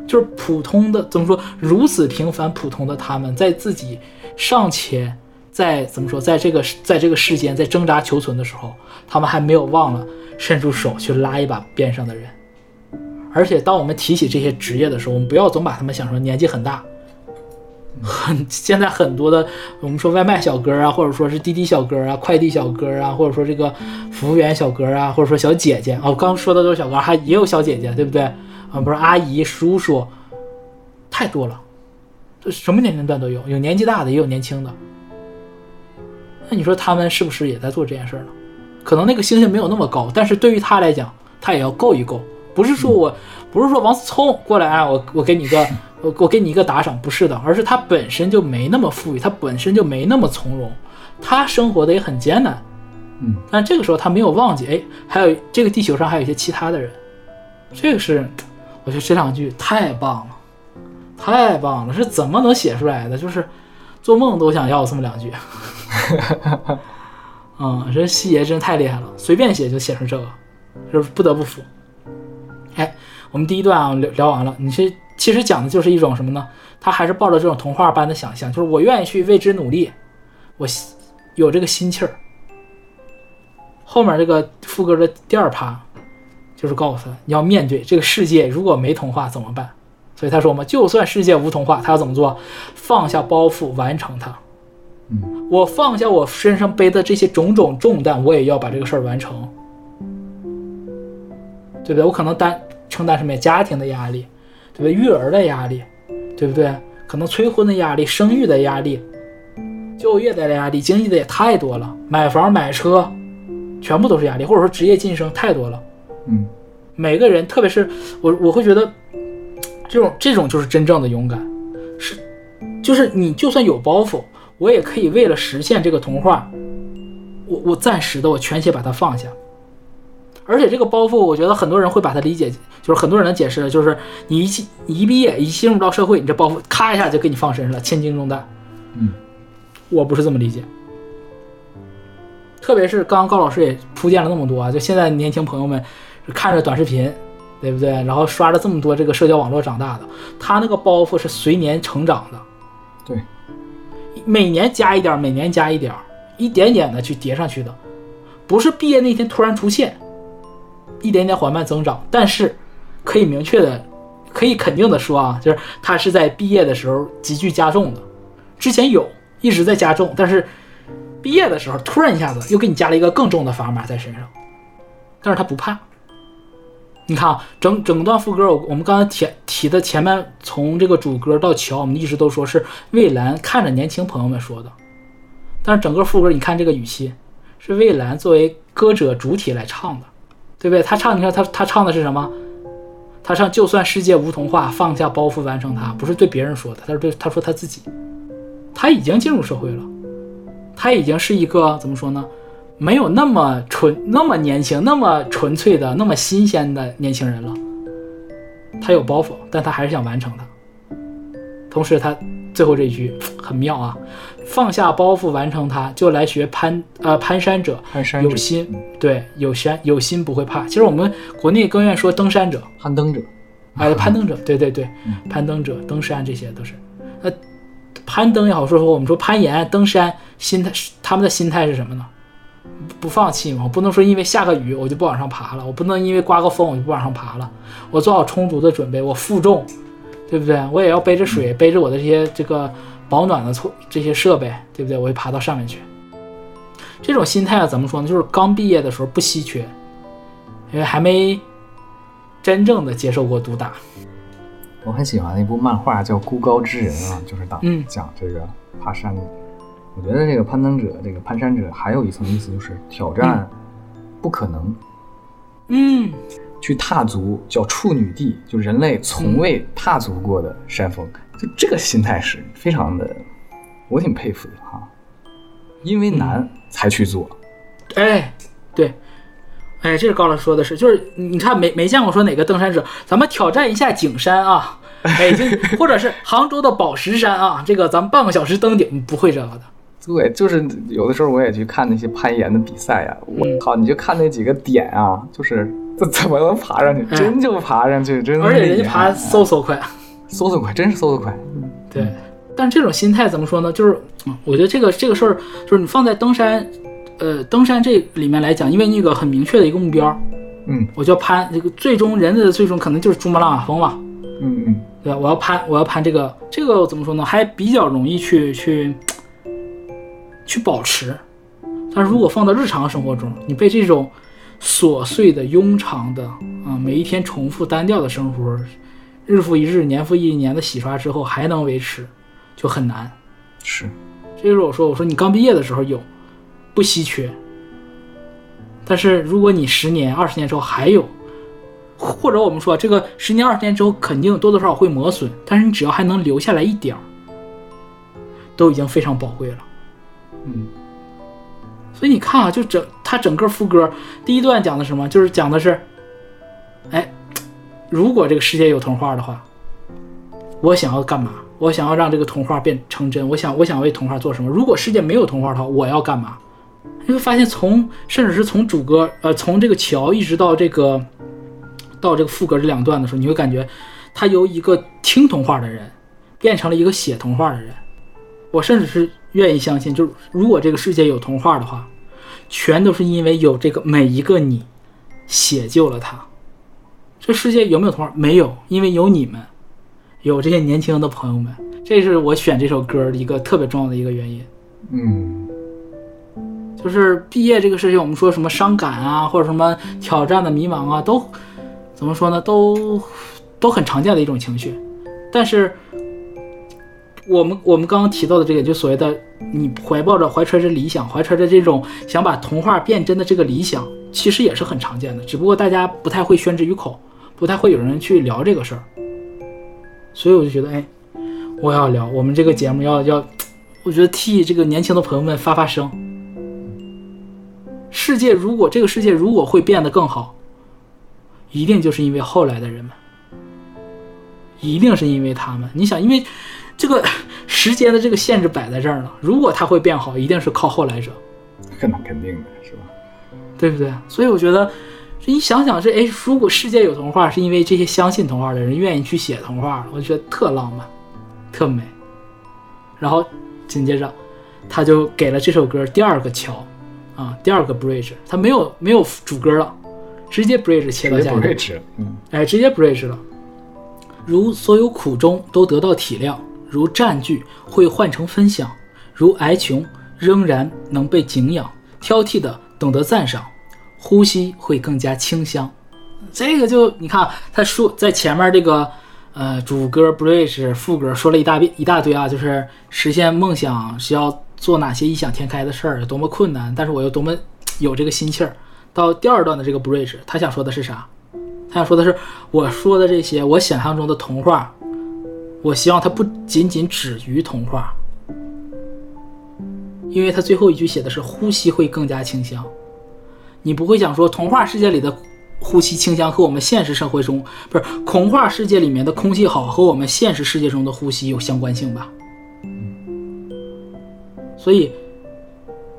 就是普通的怎么说，如此平凡普通的他们在自己尚且在怎么说，在这个在这个世间在挣扎求存的时候，他们还没有忘了伸出手去拉一把边上的人。而且，当我们提起这些职业的时候，我们不要总把他们想成年纪很大。很现在很多的，我们说外卖小哥啊，或者说是滴滴小哥啊、快递小哥啊，或者说这个服务员小哥啊，或者说小姐姐啊，我刚说的都是小哥，还也有小姐姐，对不对？啊，不是阿姨、叔叔，太多了，这什么年龄段都有，有年纪大的，也有年轻的。那你说他们是不是也在做这件事儿呢？可能那个星星没有那么高，但是对于他来讲，他也要够一够。不是说我，不是说王思聪过来啊，我我给你个，我我给你一个打赏，不是的，而是他本身就没那么富裕，他本身就没那么从容，他生活的也很艰难，嗯，但这个时候他没有忘记，哎，还有这个地球上还有一些其他的人，这个是，我觉得这两句太棒了，太棒了，是怎么能写出来的？就是做梦都想要这么两句，嗯，这细节真的太厉害了，随便写就写成这个，就是不得不服。哎，我们第一段啊聊聊完了，你是其实讲的就是一种什么呢？他还是抱着这种童话般的想象，就是我愿意去为之努力，我有这个心气儿。后面这个副歌的第二趴，就是告诉他你要面对这个世界，如果没童话怎么办？所以他说嘛，就算世界无童话，他要怎么做？放下包袱，完成它。嗯，我放下我身上背的这些种种重担，我也要把这个事儿完成，对不对？我可能担承担什么呀？家庭的压力，对不对？育儿的压力，对不对？可能催婚的压力、生育的压力、就业的压力、经济的也太多了，买房买车，全部都是压力，或者说职业晋升太多了。嗯，每个人，特别是我，我会觉得这种这种就是真正的勇敢，是就是你就算有包袱，我也可以为了实现这个童话，我我暂时的我全且把它放下。而且这个包袱，我觉得很多人会把它理解，就是很多人的解释就是你一一毕业，一进入到社会，你这包袱咔一下就给你放身上了，千斤重担。嗯，我不是这么理解。特别是刚刚高老师也铺垫了那么多啊，就现在年轻朋友们看着短视频，对不对？然后刷了这么多这个社交网络长大的，他那个包袱是随年成长的，对，每年加一点儿，每年加一点儿，一点点的去叠上去的，不是毕业那天突然出现，一点点缓慢增长。但是可以明确的、可以肯定的说啊，就是他是在毕业的时候急剧加重的，之前有一直在加重，但是毕业的时候突然一下子又给你加了一个更重的砝码在身上，但是他不怕。你看啊，整整段副歌，我我们刚才提提的前面从这个主歌到桥，我们一直都说是蔚蓝看着年轻朋友们说的，但是整个副歌你看这个语气，是蔚蓝作为歌者主体来唱的，对不对？他唱，你看他他唱的是什么？他唱就算世界无童话，放下包袱完成它，不是对别人说的，他是对他说他自己，他已经进入社会了，他已经是一个怎么说呢？没有那么纯、那么年轻、那么纯粹的、那么新鲜的年轻人了。他有包袱，但他还是想完成它。同时，他最后这一句很妙啊，放下包袱完成它，就来学攀呃攀山者，攀山者有心对有山有心不会怕。其实我们国内更愿意说登山者，攀登者，哎，攀登者，对对对，攀登者、登山这些都是。那攀登也好，说说我们说攀岩、登山，心态他们的心态是什么呢？不不放弃嘛，我不能说因为下个雨我就不往上爬了，我不能因为刮个风我就不往上爬了，我做好充足的准备，我负重，对不对？我也要背着水，背着我的这些这个保暖的措这些设备，对不对？我会爬到上面去。这种心态啊，怎么说呢？就是刚毕业的时候不稀缺，因为还没真正的接受过毒打。我很喜欢的一部漫画叫《孤高之人》啊，就是讲嗯讲这个爬山的。我觉得这个攀登者，这个攀山者还有一层意思，就是挑战不可能，嗯，去踏足叫处女地，就人类从未踏足过的山峰。就这个心态是非常的，我挺佩服的哈。因为难才去做，哎，对，哎，这是高老师说的是，就是你看没没见过说哪个登山者，咱们挑战一下景山啊，北京 或者是杭州的宝石山啊，这个咱们半个小时登顶，不会这个的。对，就是有的时候我也去看那些攀岩的比赛呀、我嗯靠，你就看那几个点啊，就是这怎么能爬上去？哎真就爬上去，真的而且人家爬嗖嗖快，嗖嗖快，真是嗖嗖快。对。但这种心态怎么说呢？就是嗯我觉得这个这个事儿，就是你放在登山，呃，登山这里面来讲，因为那个很明确的一个目标，嗯我就要攀这个最终人类的最终可能就是珠穆朗玛峰嘛，嗯嗯，对吧？我要攀，我要攀这个，这个怎么说呢？还比较容易去去去保持。但是如果放到日常生活中，你被这种琐碎的、庸常的啊，每一天重复单调的生活，日复一日、年复一年的洗刷之后，还能维持，就很难。是，这就是我说，我说你刚毕业的时候有，不稀缺。但是如果你十年、二十年之后还有，或者我们说这个十年、二十年之后肯定多多少少会磨损，但是你只要还能留下来一点儿，都已经非常宝贵了。嗯所以你看啊，就整他整个副歌第一段讲的什么？就是讲的是，哎，如果这个世界有童话的话，我想要干嘛？我想要让这个童话变成真。我想，我想为童话做什么？如果世界没有童话的话，我要干嘛？你会发现从，甚至是从主歌，呃，从这个桥一直到这个到这个副歌这两段的时候，你会感觉他由一个听童话的人变成了一个写童话的人。我甚至是愿意相信，就是如果这个世界有童话的话，全都是因为有这个每一个你写就了它。这世界有没有童话？没有，因为有你们，有这些年轻的朋友们。这是我选这首歌的一个特别重要的一个原因。嗯，就是毕业这个事情，我们说什么伤感啊，或者什么挑战的迷茫啊，都怎么说呢？都都很常见的一种情绪。但是我们我们刚刚提到的这个，就所谓的你怀抱着怀揣着理想，怀揣着这种想把童话变真的这个理想，其实也是很常见的，只不过大家不太会宣之于口，不太会有人去聊这个事儿。所以我就觉得，哎，我要聊我们这个节目要要，我觉得替这个年轻的朋友们发发声。世界如果这个世界如果会变得更好，一定就是因为后来的人们，一定是因为他们。你想，因为这个时间的这个限制摆在这儿呢，如果它会变好，一定是靠后来者，那肯定的是吧？对不对？所以我觉得，一想想这，哎，如果世界有童话，是因为这些相信童话的人愿意去写童话，我觉得特浪漫，特美。然后紧接着，他就给了这首歌第二个桥，啊，第二个 bridge，他没有没有主歌了，直接 bridge 切到下一个 rich，嗯，哎，直接 bridge 了。如所有苦衷都得到体谅，如占据会换成分享，如挨穷仍然能被敬仰，挑剔的懂得赞赏，呼吸会更加清香。这个就你看，他说在前面这个呃主歌 bridge 副歌说了一大遍一大堆啊，就是实现梦想是要做哪些异想天开的事儿，多么困难，但是我又多么有这个心气儿。到第二段的这个 bridge，他想说的是啥？他想说的是，我说的这些，我想象中的童话，我希望它不仅仅止于童话，因为他最后一句写的是呼吸会更加清香。你不会想说童话世界里的呼吸清香和我们现实社会中不是童话世界里面的空气好和我们现实世界中的呼吸有相关性吧？所以，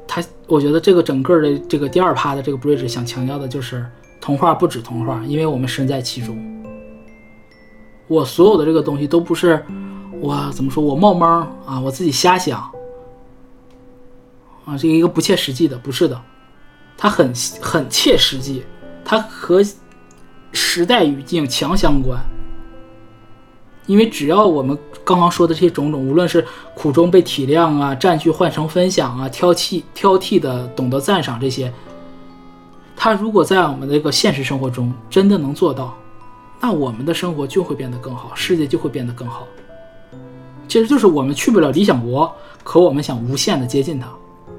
他我觉得这个整个的这个第二趴的这个 bridge 想强调的就是童话不止童话，因为我们身在其中。我所有的这个东西都不是我怎么说我冒蒙啊，我自己瞎想啊，这一个不切实际的，不是的，它很很切实际，它和时代语境强相关。因为只要我们刚刚说的这些种种，无论是苦中被体谅啊，占据换成分享啊，挑剔挑剔的懂得赞赏这些，它如果在我们这个现实生活中真的能做到，那我们的生活就会变得更好，世界就会变得更好。其实就是我们去不了理想国，可我们想无限的接近它，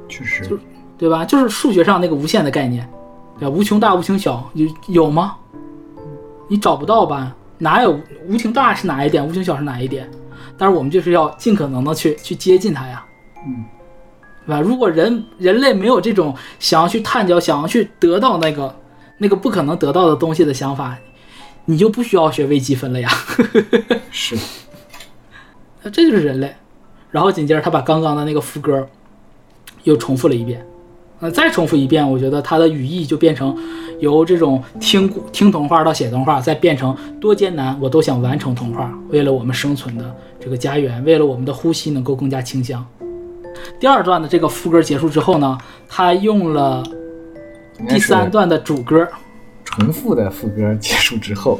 确实，就对吧？就是数学上那个无限的概念，对吧？无穷大、无穷小，有有吗？你找不到吧？哪有无穷大是哪一点，无穷小是哪一点？但是我们就是要尽可能的去去接近它呀，嗯，对吧？如果人人类没有这种想要去探究、想要去得到那个那个不可能得到的东西的想法，你就不需要学微积分了呀。是，那这就是人类。然后紧接着他把刚刚的那个副歌又重复了一遍，呃，再重复一遍，我觉得它的语义就变成由这种听听童话到写童话，再变成多艰难我都想完成童话，为了我们生存的这个家园，为了我们的呼吸能够更加清香。第二段的这个副歌结束之后呢，他用了第三段的主歌，重复的副歌结束之后，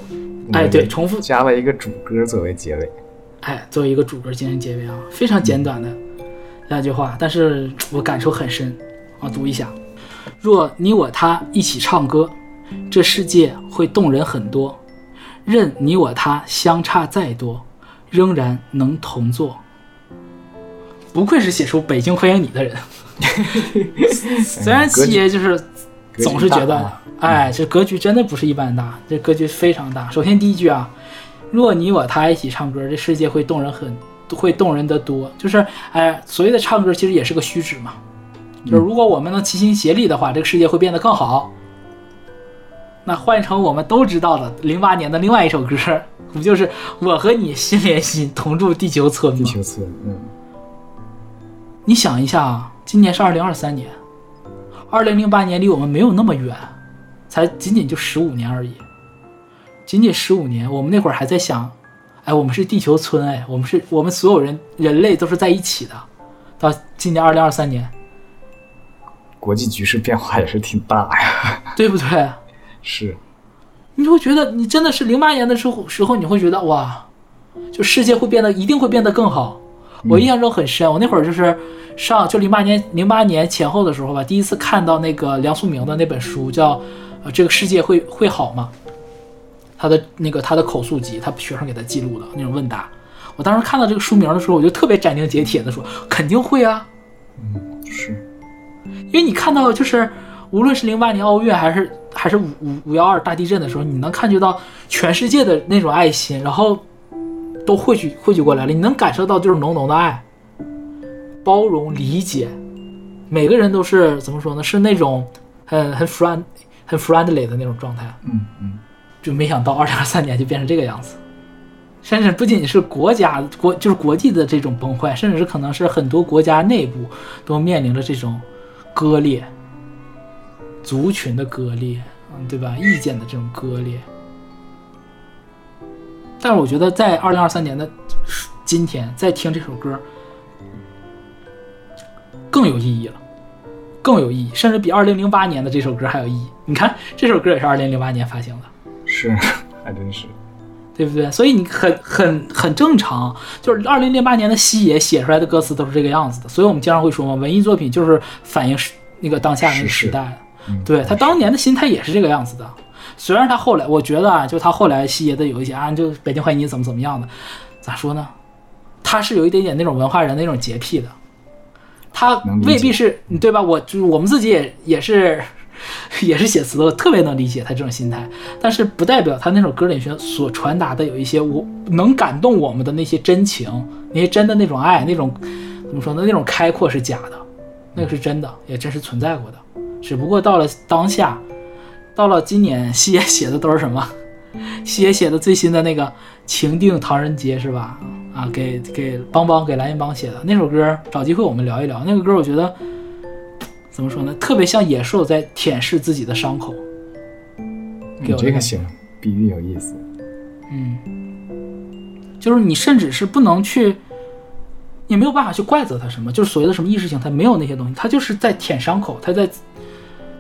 哎，对，重复加了一个主歌作为结尾，哎，作为一个主歌进行结尾啊，非常简短的两句话，但是我感受很深我，读一下：若你我他一起唱歌，这世界会动人很多；任你我他相差再多，仍然能同坐。不愧是写出《北京欢迎你》的人，虽然七爷就是总是觉得哎，这格局真的不是一般大，这格局非常大。首先第一句啊，若你我他一起唱歌，这世界会动人很，会动人的多。就是，哎，所谓的唱歌其实也是个虚指嘛。就是如果我们能齐心协力的话，这个世界会变得更好。那换成我们都知道的零八年的另外一首歌，不就是我和你心连心，同住地球村吗？地球村，嗯，你想一下啊，今年是二零二三年，二零零八年离我们没有那么远，才仅仅就十五年而已。仅仅十五年，我们那会儿还在想，哎，我们是地球村，哎，我们是我们所有人人类都是在一起的。到今年二零二三年，国际局势变化也是挺大呀。对不对？是，你就会觉得，你真的是零八年的时候时候，你会觉得哇，就世界会变得一定会变得更好。我印象中很深，我那会儿就是上就零八年零八年前后的时候吧，第一次看到那个梁漱溟的那本书，叫呃这个世界会会好吗？他的那个他的口述集，他学生给他记录的那种问答。我当时看到这个书名的时候，我就特别斩钉截铁的说，肯定会啊，嗯，是，因为你看到就是无论是零八年奥运还是还是五五五幺二大地震的时候，你能感觉到全世界的那种爱心，然后都汇聚汇聚过来了，你能感受到就是浓浓的爱、包容、理解，每个人都是怎么说呢？是那种很很 friend 很 friendly 的那种状态。嗯嗯，就没想到二零二三年就变成这个样子，甚至不仅仅是国家国就是国际的这种崩坏，甚至是可能是很多国家内部都面临着这种割裂、族群的割裂，嗯，对吧？意见的这种割裂。但是我觉得在二零二三年的今天再听这首歌更有意义了，更有意义，甚至比二零零八年的这首歌还有意义。你看这首歌也是二零零八年发行的。是，还真是。对不对？所以你很很很正常，就是二零零八年的西野写出来的歌词都是这个样子的。所以我们经常会说嘛，文艺作品就是反映时那个当下那个时代。嗯对他当年的心态也是这个样子的。虽然他后来，我觉得啊，就他后来西爷的有一些啊，就北京欢迎你怎么怎么样的，咋说呢？他是有一点点那种文化人那种洁癖的，他未必是对吧？我就是我们自己也也是也是写词的，我特别能理解他这种心态，但是不代表他那首歌里所传达的有一些我能感动我们的那些真情，那些真的那种爱，那种怎么说呢？那种开阔是假的，那个是真的，也真实存在过的。只不过到了当下，到了今年，西野写的都是什么？西野写的最新的那个《情定唐人街》是吧？啊，给给邦邦给蓝银邦写的那首歌，找机会我们聊一聊。那个歌我觉得怎么说呢？特别像野兽在舔舐自己的伤口。给你我的感觉这个行，比喻有意思。嗯，就是你甚至是不能去，你没有办法去怪责他什么，就是所谓的什么意识形态，没有那些东西，他就是在舔伤口，他在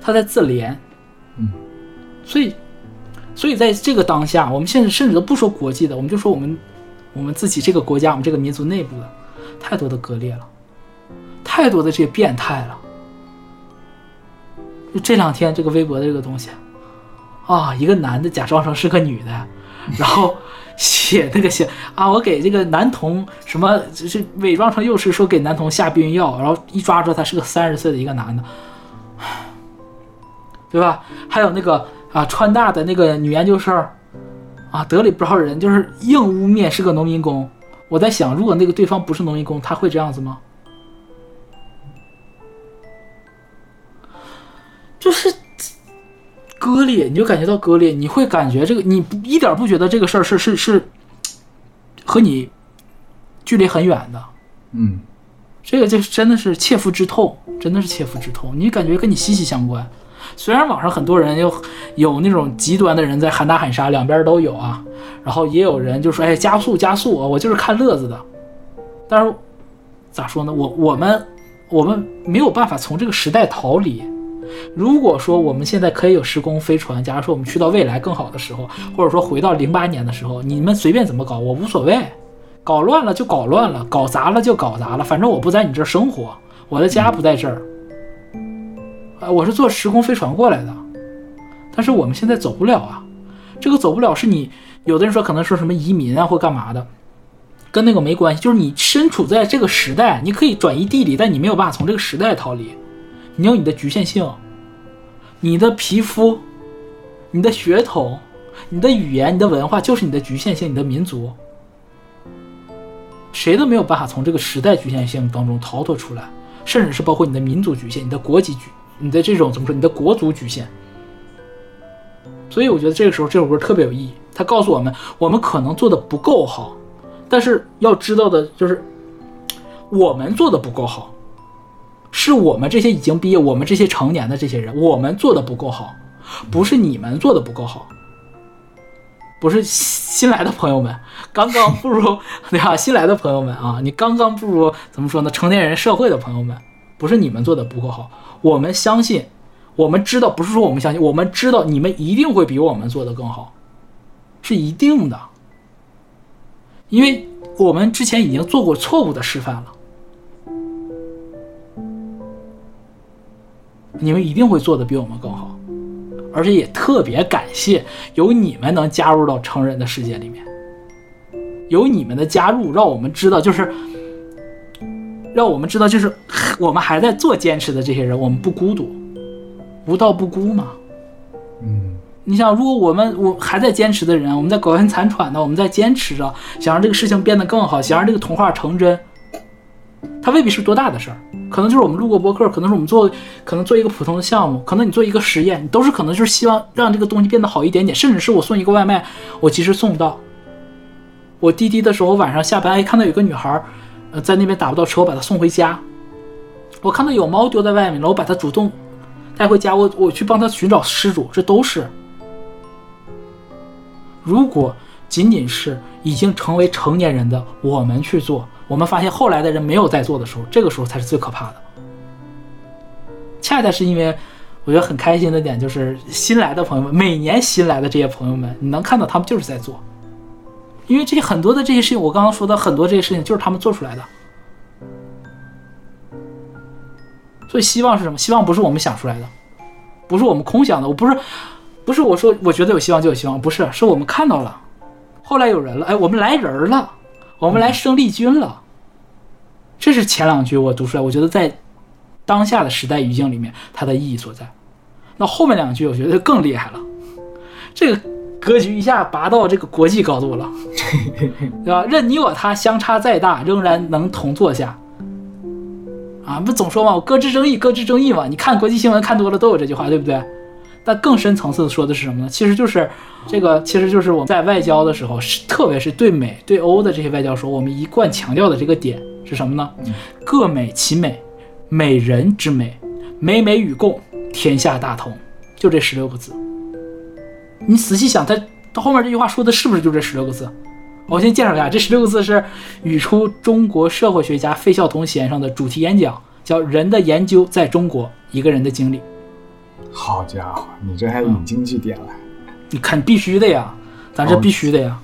他在自怜，嗯，所以所以在这个当下，我们现在甚至都不说国际的，我们就说我们我们自己这个国家，我们这个民族内部的太多的割裂了，太多的这些变态了。就这两天这个微博的这个东西，啊，一个男的假装成是个女的，然后写那个写啊，我给这个男童什么，就是伪装成幼师说给男童下避孕药，然后一抓住他是个三十岁的一个男的，对吧？还有那个啊，川大的那个女研究生啊，得理不饶人，就是硬污蔑是个农民工。我在想，如果那个对方不是农民工，他会这样子吗？就是割裂，你就感觉到割裂，你会感觉这个，你不一点不觉得这个事儿是是是和你距离很远的，嗯，这个就是真的是切肤之痛，真的是切肤之痛，你感觉跟你息息相关。虽然网上很多人有有那种极端的人在喊打喊杀，两边都有啊，然后也有人就说，哎，加速加速，我就是看乐子的。但是咋说呢？我我们我们没有办法从这个时代逃离。如果说我们现在可以有时空飞船，假如说我们去到未来更好的时候，或者说回到零八年的时候，你们随便怎么搞，我无所谓，搞乱了就搞乱了，搞砸了就搞砸了，反正我不在你这儿生活，我的家不在这儿，啊，我是坐时空飞船过来的，但是我们现在走不了啊，这个走不了是你有的人说可能说什么移民啊或干嘛的，跟那个没关系，就是你身处在这个时代，你可以转移地理，但你没有办法从这个时代逃离。你有你的局限性，你的皮肤、你的血统、你的语言、你的文化，就是你的局限性，你的民族，谁都没有办法从这个时代局限性当中逃脱出来，甚至是包括你的民族局限、你的国籍局、你的这种怎么说，你的国足局限。所以我觉得这个时候这首歌特别有意义，它告诉我们，我们可能做的不够好，但是要知道的就是，我们做的不够好。是我们这些已经毕业、我们这些成年的这些人，我们做的不够好，不是你们做的不够好。不是新来的朋友们，刚刚步入 对吧？新来的朋友们啊，你刚刚步入怎么说呢？成年人社会的朋友们，不是你们做的不够好，我们相信，我们知道，不是说我们相信，我们知道你们一定会比我们做的更好，是一定的，因为我们之前已经做过错误的示范了，你们一定会做的比我们更好。而且也特别感谢有你们能加入到成人的世界里面，有你们的加入，让我们知道，就是让我们知道，就是 我们还在做坚持的这些人，我们不孤独，无道不孤嘛。嗯，你想，如果我们我还在坚持的人，我们在苟延残喘的，我们在坚持着，想让这个事情变得更好，想让这个童话成真，它未必是多大的事儿。可能就是我们录过播客，可能是我们做，可能做一个普通的项目，可能你做一个实验，你都是可能就是希望让这个东西变得好一点点，甚至是我送一个外卖，我及时送到。我滴滴的时候晚上下班，哎，看到有个女孩，呃，在那边打不到车，我把它送回家。我看到有猫丢在外面了，我把它主动带回家，我我去帮她寻找失主，这都是。如果仅仅是已经成为成年人的我们去做。我们发现后来的人没有在做的时候，这个时候才是最可怕的。恰恰是因为我觉得很开心的点，就是新来的朋友们，每年新来的这些朋友们，你能看到他们就是在做，因为这些很多的这些事情，我刚刚说的很多这些事情就是他们做出来的。所以希望是什么？希望不是我们想出来的，不是我们空想的。我不是，不是我说我觉得有希望就有希望，不是，是我们看到了，后来有人了，哎，我们来人了。我们来生力军了，这是前两句我读出来，我觉得在当下的时代语境里面，它的意义所在。那后面两句我觉得更厉害了，这个格局一下拔到这个国际高度了，对吧？任你我他相差再大，仍然能同坐下。啊，不总说嘛，我搁置争议，搁置争议嘛。你看国际新闻看多了都有这句话，对不对？但更深层次的说的是什么呢？其实就是这个，其实就是我们在外交的时候，是特别是对美对欧的这些外交时候，我们一贯强调的这个点是什么呢？各美其美，美人之美，美美与共，天下大同，就这十六个字。你仔细想，他他后面这句话说的是不是就这十六个字？我先介绍一下，这十六个字是语出中国社会学家费孝通先生的主题演讲，叫《人的研究在中国：一个人的经历》。好家伙，你这还引经据典了？你看必须的呀，咱这必须的呀。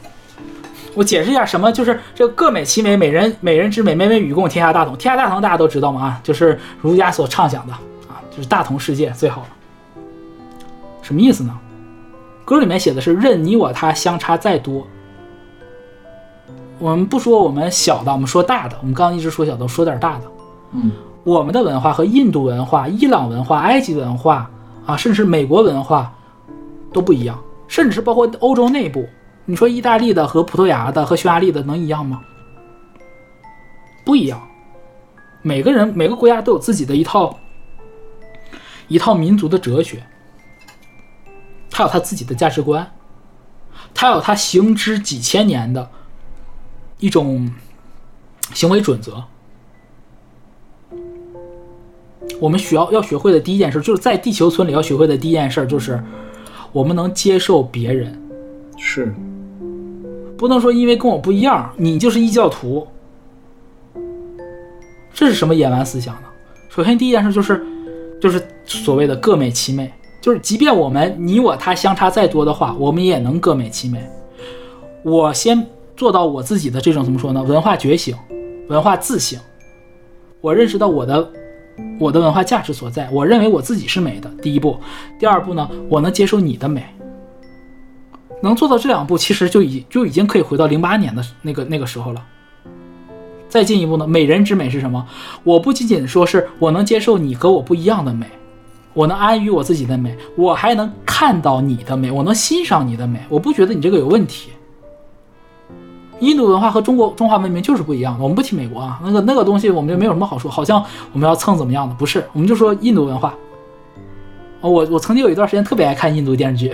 我解释一下，什么就是这个各美其美，美人美人之美，美美与共，天下大同。天下大同大家都知道吗啊，就是儒家所畅想的啊，就是大同世界最好了。什么意思呢？歌里面写的是任你我他相差再多，我们不说我们小的，我们说大的。我们刚刚一直说小的，说点大的。嗯，我们的文化和印度文化、伊朗文化、埃及文化。啊，甚至美国文化都不一样，甚至是包括欧洲内部，你说意大利的和葡萄牙的和匈牙利的能一样吗？不一样。每个人每个国家都有自己的一套一套民族的哲学，他有他自己的价值观，他有他行之几千年的一种行为准则。我们需要要学会的第一件事，就是在地球村里要学会的第一件事，就是我们能接受别人，是不能说因为跟我不一样，你就是异教徒。这是什么野蛮思想呢？首先第一件事就是，就是所谓的各美其美，就是即便我们你我他相差再多的话，我们也能各美其美。我先做到我自己的这种怎么说呢？文化觉醒，文化自省，我认识到我的。我的文化价值所在，我认为我自己是美的。第一步，第二步呢？我能接受你的美，能做到这两步，其实就已就已经可以回到零八年的那个那个时候了。再进一步呢？美人之美是什么？我不仅仅说是我能接受你和我不一样的美，我能安于我自己的美，我还能看到你的美，我能欣赏你的美，我不觉得你这个有问题。印度文化和中国中华文明就是不一样的。我们不提美国啊，那个那个东西我们就没有什么好说，好像我们要蹭怎么样的？不是，我们就说印度文化。我我曾经有一段时间特别爱看印度电视剧，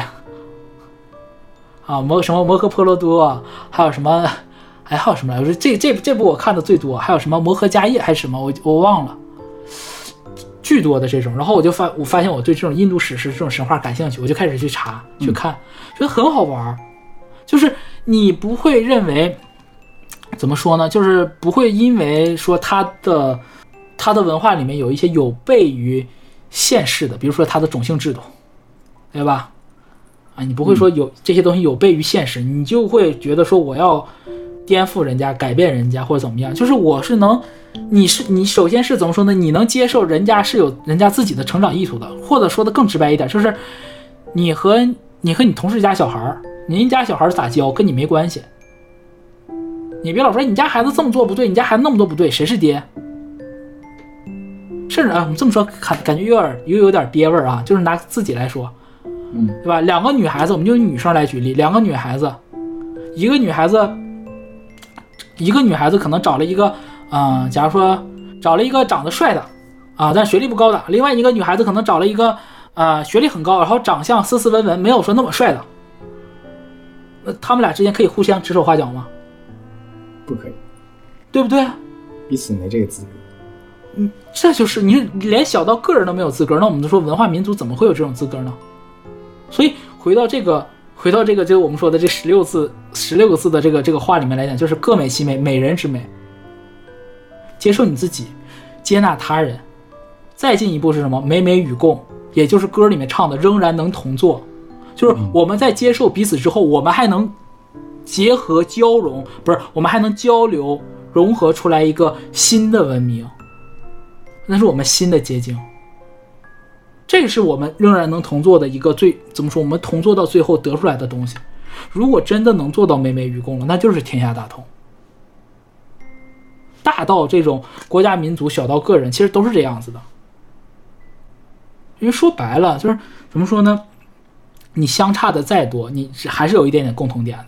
啊，摩什么摩诃婆罗多，还有什么，还有什么来？我说这这这部我看的最多，还有什么摩诃迦叶还是什么？我我忘了，巨多的这种。然后我就发我发现我对这种印度史诗这种神话感兴趣，我就开始去查去看，觉得很好玩儿。就是你不会认为怎么说呢？就是不会因为说它的它的文化里面有一些有悖于现世的，比如说它的种姓制度，对吧？啊，你不会说有这些东西有悖于现实，你就会觉得说我要颠覆人家、改变人家或者怎么样。就是我是能，你是你首先是怎么说呢？你能接受人家是有人家自己的成长意图的，或者说的更直白一点，就是你和你和你同事家小孩儿，您家小孩儿咋教跟你没关系。你别老说你家孩子这么做不对，你家孩子那么做不对，谁是爹？甚至啊，我们这么说感感觉有点又有点爹味儿啊。就是拿自己来说，嗯对吧？两个女孩子，我们就以女生来举例，两个女孩子，一个女孩子，一个女孩子可能找了一个，嗯、假如说找了一个长得帅的，啊，但学历不高的；另外一个女孩子可能找了一个，呃，学历很高，然后长相斯斯文文，没有说那么帅的。那他们俩之间可以互相指手画脚吗？不可以，对不对？彼此没这个资格。嗯这就是你连小到个人都没有资格，那我们就说文化民族怎么会有这种资格呢？所以回到这个，回到这个，就我们说的这十六字、十六个字的这个这个话里面来讲，就是各美其美，美人之美。接受你自己，接纳他人，再进一步是什么？美美与共，也就是歌里面唱的，仍然能同坐。就是我们在接受彼此之后，我们还能结合交融，不是我们还能交流融合出来一个新的文明。那是我们新的结晶。这是我们仍然能同做的一个最怎么说？我们同做到最后得出来的东西。如果真的能做到美美与共了，那就是天下大同。大到这种国家民族，小到个人，其实都是这样子的。因为说白了，就是怎么说呢？你相差的再多，你还是有一点点共同点的，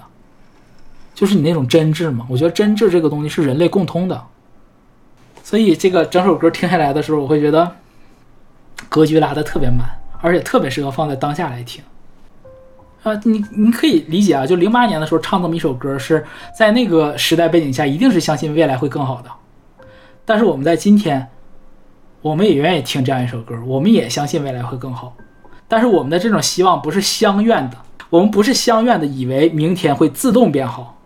就是你那种真挚嘛。我觉得真挚这个东西是人类共通的。所以这个整首歌听下来的时候，我会觉得格局拉得特别满，而且特别适合放在当下来听。啊，你你可以理解啊，就零八年的时候唱这么一首歌，是在那个时代背景下，一定是相信未来会更好的。但是我们在今天，我们也愿意听这样一首歌，我们也相信未来会更好。但是我们的这种希望不是相愿的，我们不是相愿的以为明天会自动变好，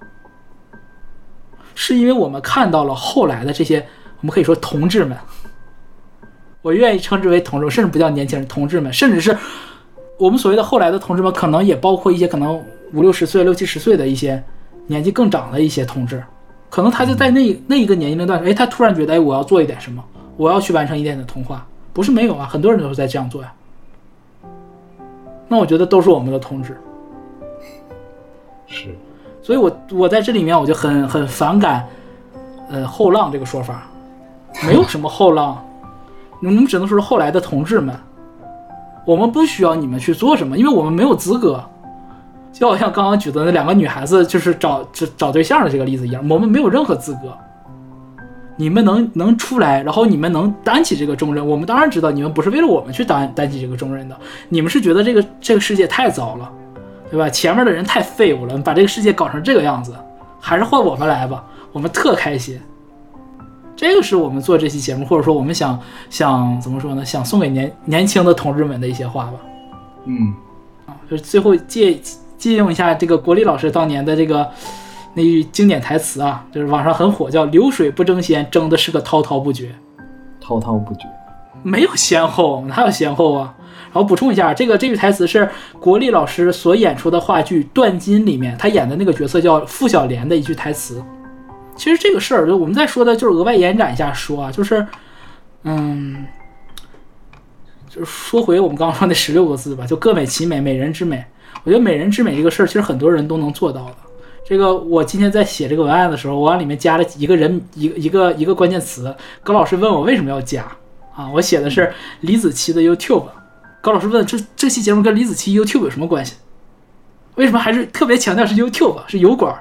是因为我们看到了后来的这些。我们可以说同志们，我愿意称之为同志，甚至不叫年轻人，同志们，甚至是我们所谓的后来的同志们，可能也包括一些可能五六十岁、六七十岁的一些年纪更长的一些同志，可能他就在那那一个年龄段，哎，他突然觉得，哎，我要做一点什么，我要去完成一点的童话，不是没有啊，很多人都是在这样做呀。那我觉得都是我们的同志，是，所以我我在这里面我就很很反感，呃，后浪这个说法。没有什么后浪，我们只能说是后来的同志们。我们不需要你们去做什么，因为我们没有资格。就好像刚刚举的那两个女孩子，就是找找找对象的这个例子一样，我们没有任何资格。你们能能出来，然后你们能担起这个重任，我们当然知道你们不是为了我们去担担起这个重任的，你们是觉得这个这个世界太糟了，对吧？前面的人太废物了，把这个世界搞成这个样子，还是换我们来吧，我们特开心。这个是我们做这期节目，或者说我们想想怎么说呢？想送给年年轻的同志们的一些话吧。嗯，啊，就是最后借借用一下这个国立老师当年的这个那句经典台词啊，就是网上很火，叫“流水不争先，争的是个滔滔不绝”。滔滔不绝。没有先后，哪有先后啊？然后补充一下，这个这句台词是国立老师所演出的话剧《断金》里面他演的那个角色叫傅小莲的一句台词。其实这个事儿，就我们再说的，就是额外延展一下说啊，就是，嗯，就是说回我们刚刚说那十六个字吧，就各美其美，美人之美。我觉得美人之美这个事儿，其实很多人都能做到的。这个我今天在写这个文案的时候，我往里面加了一个人一个一个一个关键词。高老师问我为什么要加啊？我写的是李子柒的 YouTube。高老师问这这期节目跟李子柒 YouTube 有什么关系？为什么还是特别强调是 YouTube 是油管？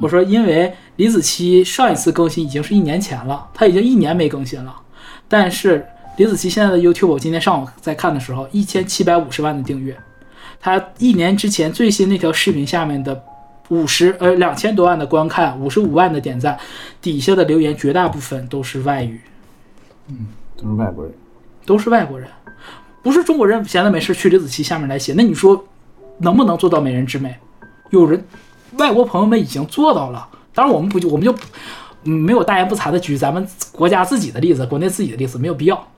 我说因为李子柒上一次更新已经是一年前了，他已经一年没更新了。但是李子柒现在的 YouTube，我今天上午在看的时候，一千七百五十万的订阅。他一年之前最新那条视频下面的五十呃两千多万的观看，五十五万的点赞，底下的留言绝大部分都是外语，嗯都是外国人。都是外国人，不是中国人闲的没事去李子柒下面来写。那你说能不能做到美人之美？有人外国朋友们已经做到了。当然，我们不就我们就嗯没有大言不惭的举咱们国家自己的例子，国内自己的例子没有必要。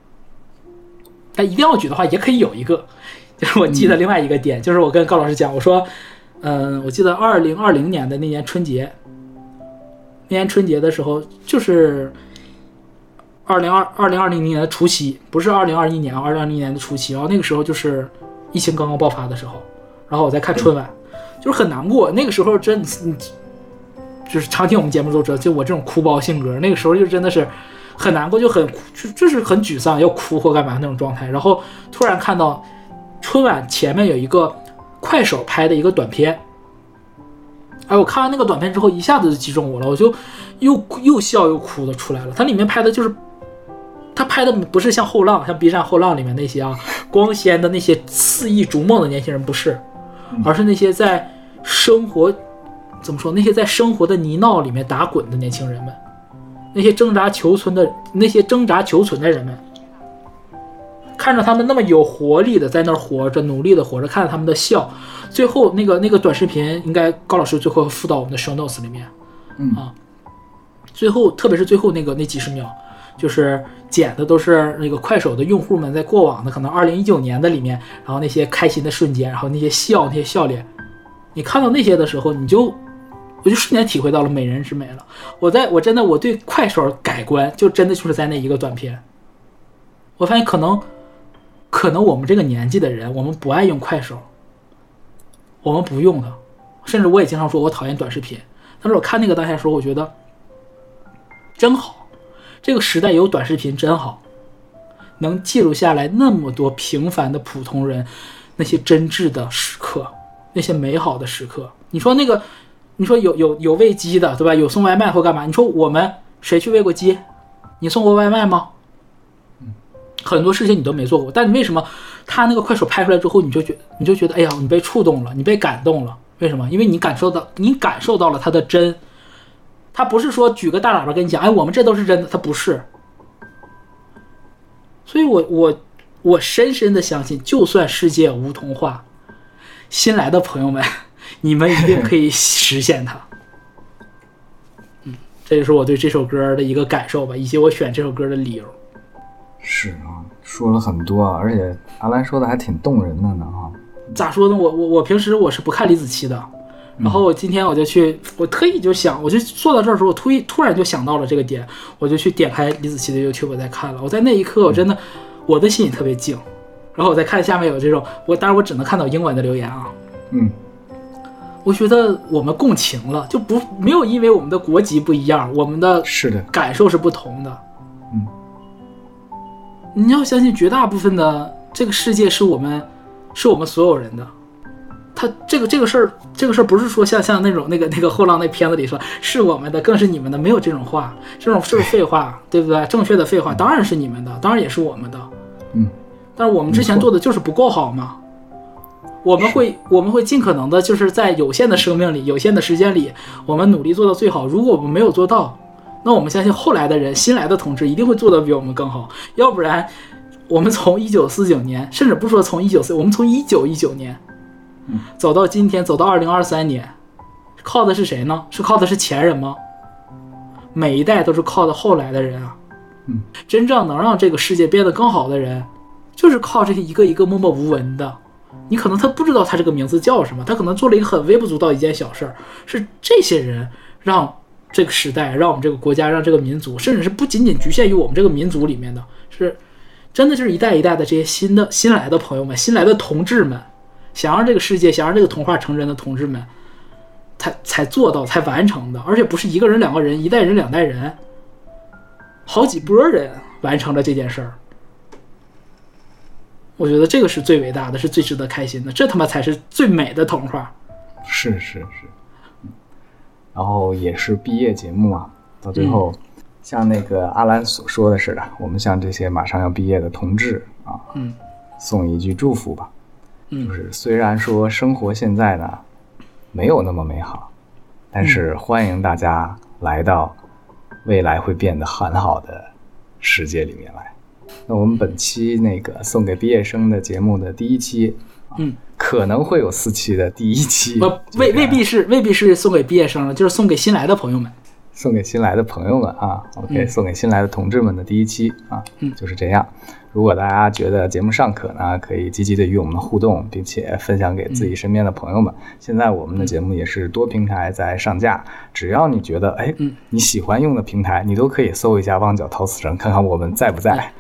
但一定要举的话，也可以有一个，就是我记得另外一个点，就是我跟高老师讲，我说，嗯，我记得二零二零年的那年春节，那年春节的时候，就是二零二二零二零年的除夕，不是二零二一年啊，二零二零年的除夕，然后那个时候就是疫情刚刚爆发的时候，然后我在看春晚，就是很难过，那个时候真，就是常听我们节目都知道，就我这种哭包性格，那个时候就真的是很难过，就很就就是很沮丧，要哭或干嘛那种状态。然后突然看到春晚前面有一个快手拍的一个短片，哎，我看完那个短片之后，一下子就击中我了，我就又又笑又哭的出来了。它里面拍的就是，它拍的不是像后浪，像 B 站后浪里面那些啊光鲜的那些肆意逐梦的年轻人，不是，而是那些在生活怎么说？那些在生活的泥淖里面打滚的年轻人们，那些挣扎求存的那些挣扎求存的人们，看着他们那么有活力的在那儿活着，努力的活着，看着他们的笑，最后那个那个短视频，应该高老师最后附到我们的 show notes 里面，嗯啊，最后特别是最后那个那几十秒，就是剪的都是那个快手的用户们在过往的可能二零一九年的里面，然后那些开心的瞬间，然后那些笑那些笑脸，你看到那些的时候，你就我就瞬间体会到了美人之美了。我在我真的我对快手改观，就真的就是在那一个短片，我发现可能可能我们这个年纪的人，我们不爱用快手，我们不用它，甚至我也经常说我讨厌短视频。但是我看那个当下的时候，我觉得真好，这个时代有短视频真好，能记录下来那么多平凡的普通人那些真挚的时刻，那些美好的时刻。你说那个，你说有有有喂鸡的，对吧？有送外卖或干嘛？你说我们谁去喂过鸡？你送过外卖吗？很多事情你都没做过，但你为什么他那个快手拍出来之后，你就觉你就觉得，哎呀，你被触动了，你被感动了？为什么？因为你感受到，你感受到了他的真。他不是说举个大喇叭跟你讲，哎，我们这都是真的，他不是。所以我我我深深的相信，就算世界无童话，新来的朋友们，你们一定可以 实现它。嗯，这就是我对这首歌的一个感受吧，以及我选这首歌的理由。是啊，说了很多啊，而且阿兰说的还挺动人的呢啊。咋说呢？我我我平时我是不看李子柒的，然后我今天我就去，我特意就想，我就坐到这儿的时候，我突突然就想到了这个点，我就去点开李子柒的 YouTube 我在看了。我在那一刻，我真的我的心里特别静。然后我再看下面有这种，我当然我只能看到英文的留言啊。嗯，我觉得我们共情了，就不没有因为我们的国籍不一样，我们的是的，感受是不同的。嗯，你要相信，绝大部分的这个世界是我们，是我们所有人的。他这个这个事儿，这个事儿不是说像像那种那个那个后浪那片子里说是我们的，更是你们的，没有这种话，这种是废话，对不对？正确的废话当然是你们的，当然也是我们的。嗯，但是我们之前做的就是不够好嘛。我们会我们会尽可能的，就是在有限的生命里、有限的时间里，我们努力做到最好。如果我们没有做到，那我们相信后来的人、新来的同志一定会做得比我们更好。要不然，我们从一九四九年，甚至不说从一九四，我们从一九一九年走到今天，走到二零二三年，靠的是谁呢？是靠的是前人吗？每一代都是靠的后来的人啊。嗯，真正能让这个世界变得更好的人，就是靠这些一个一个默默无闻的。你可能他不知道他这个名字叫什么，他可能做了一个很微不足道一件小事儿，是这些人让这个时代，让我们这个国家，让这个民族，甚至是不仅仅局限于我们这个民族里面的，是真的就是一代一代的这些新的新来的朋友们，新来的同志们，想让这个世界，想让这个童话成真的同志们，才才做到，才完成的，而且不是一个人、两个人，一代人、两代人，好几波人完成了这件事儿。我觉得这个是最伟大的，是最值得开心的，这他妈才是最美的童话。是是是，嗯然后也是毕业节目啊，到最后，像那个阿兰所说的似的，我们向这些马上要毕业的同志啊，嗯送一句祝福吧。嗯就是虽然说生活现在呢没有那么美好，但是欢迎大家来到未来会变得很好的世界里面来。那我们本期那个送给毕业生的节目的第一期，啊嗯，可可能会有四期的第一期，不未未必是未必是送给毕业生了，就是送给新来的朋友们。送给新来的朋友们啊，OK，、嗯送给新来的同志们的第一期啊，嗯就是这样。如果大家觉得节目尚可呢，可以积极的与我们互动，并且分享给自己身边的朋友们。现在我们的节目也是多平台在上架，只要你觉得哎，嗯你喜欢用的平台，你都可以搜一下“旺角陶瓷城”，看看我们在不在。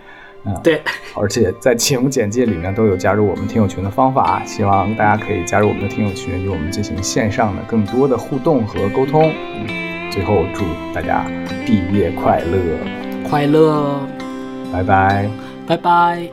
嗯对，而且在节目简介里面都有加入我们听友群的方法，希望大家可以加入我们的听友群，与我们进行线上的更多的互动和沟通。嗯，最后祝大家毕业快乐，快乐，拜拜。拜拜。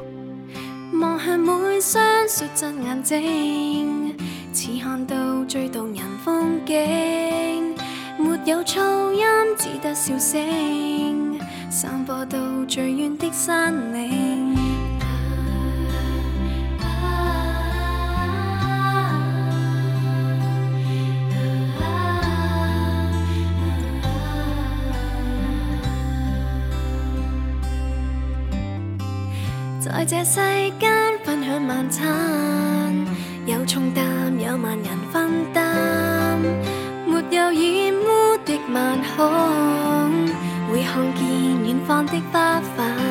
望向每雙率真眼睛，似看到最動人風景。沒有噪音，只得笑聲，散播到最遠的山嶺。在这世间分享晚餐，有重擔有万人分担，没有染污的晚空，会看见远方的花瓣。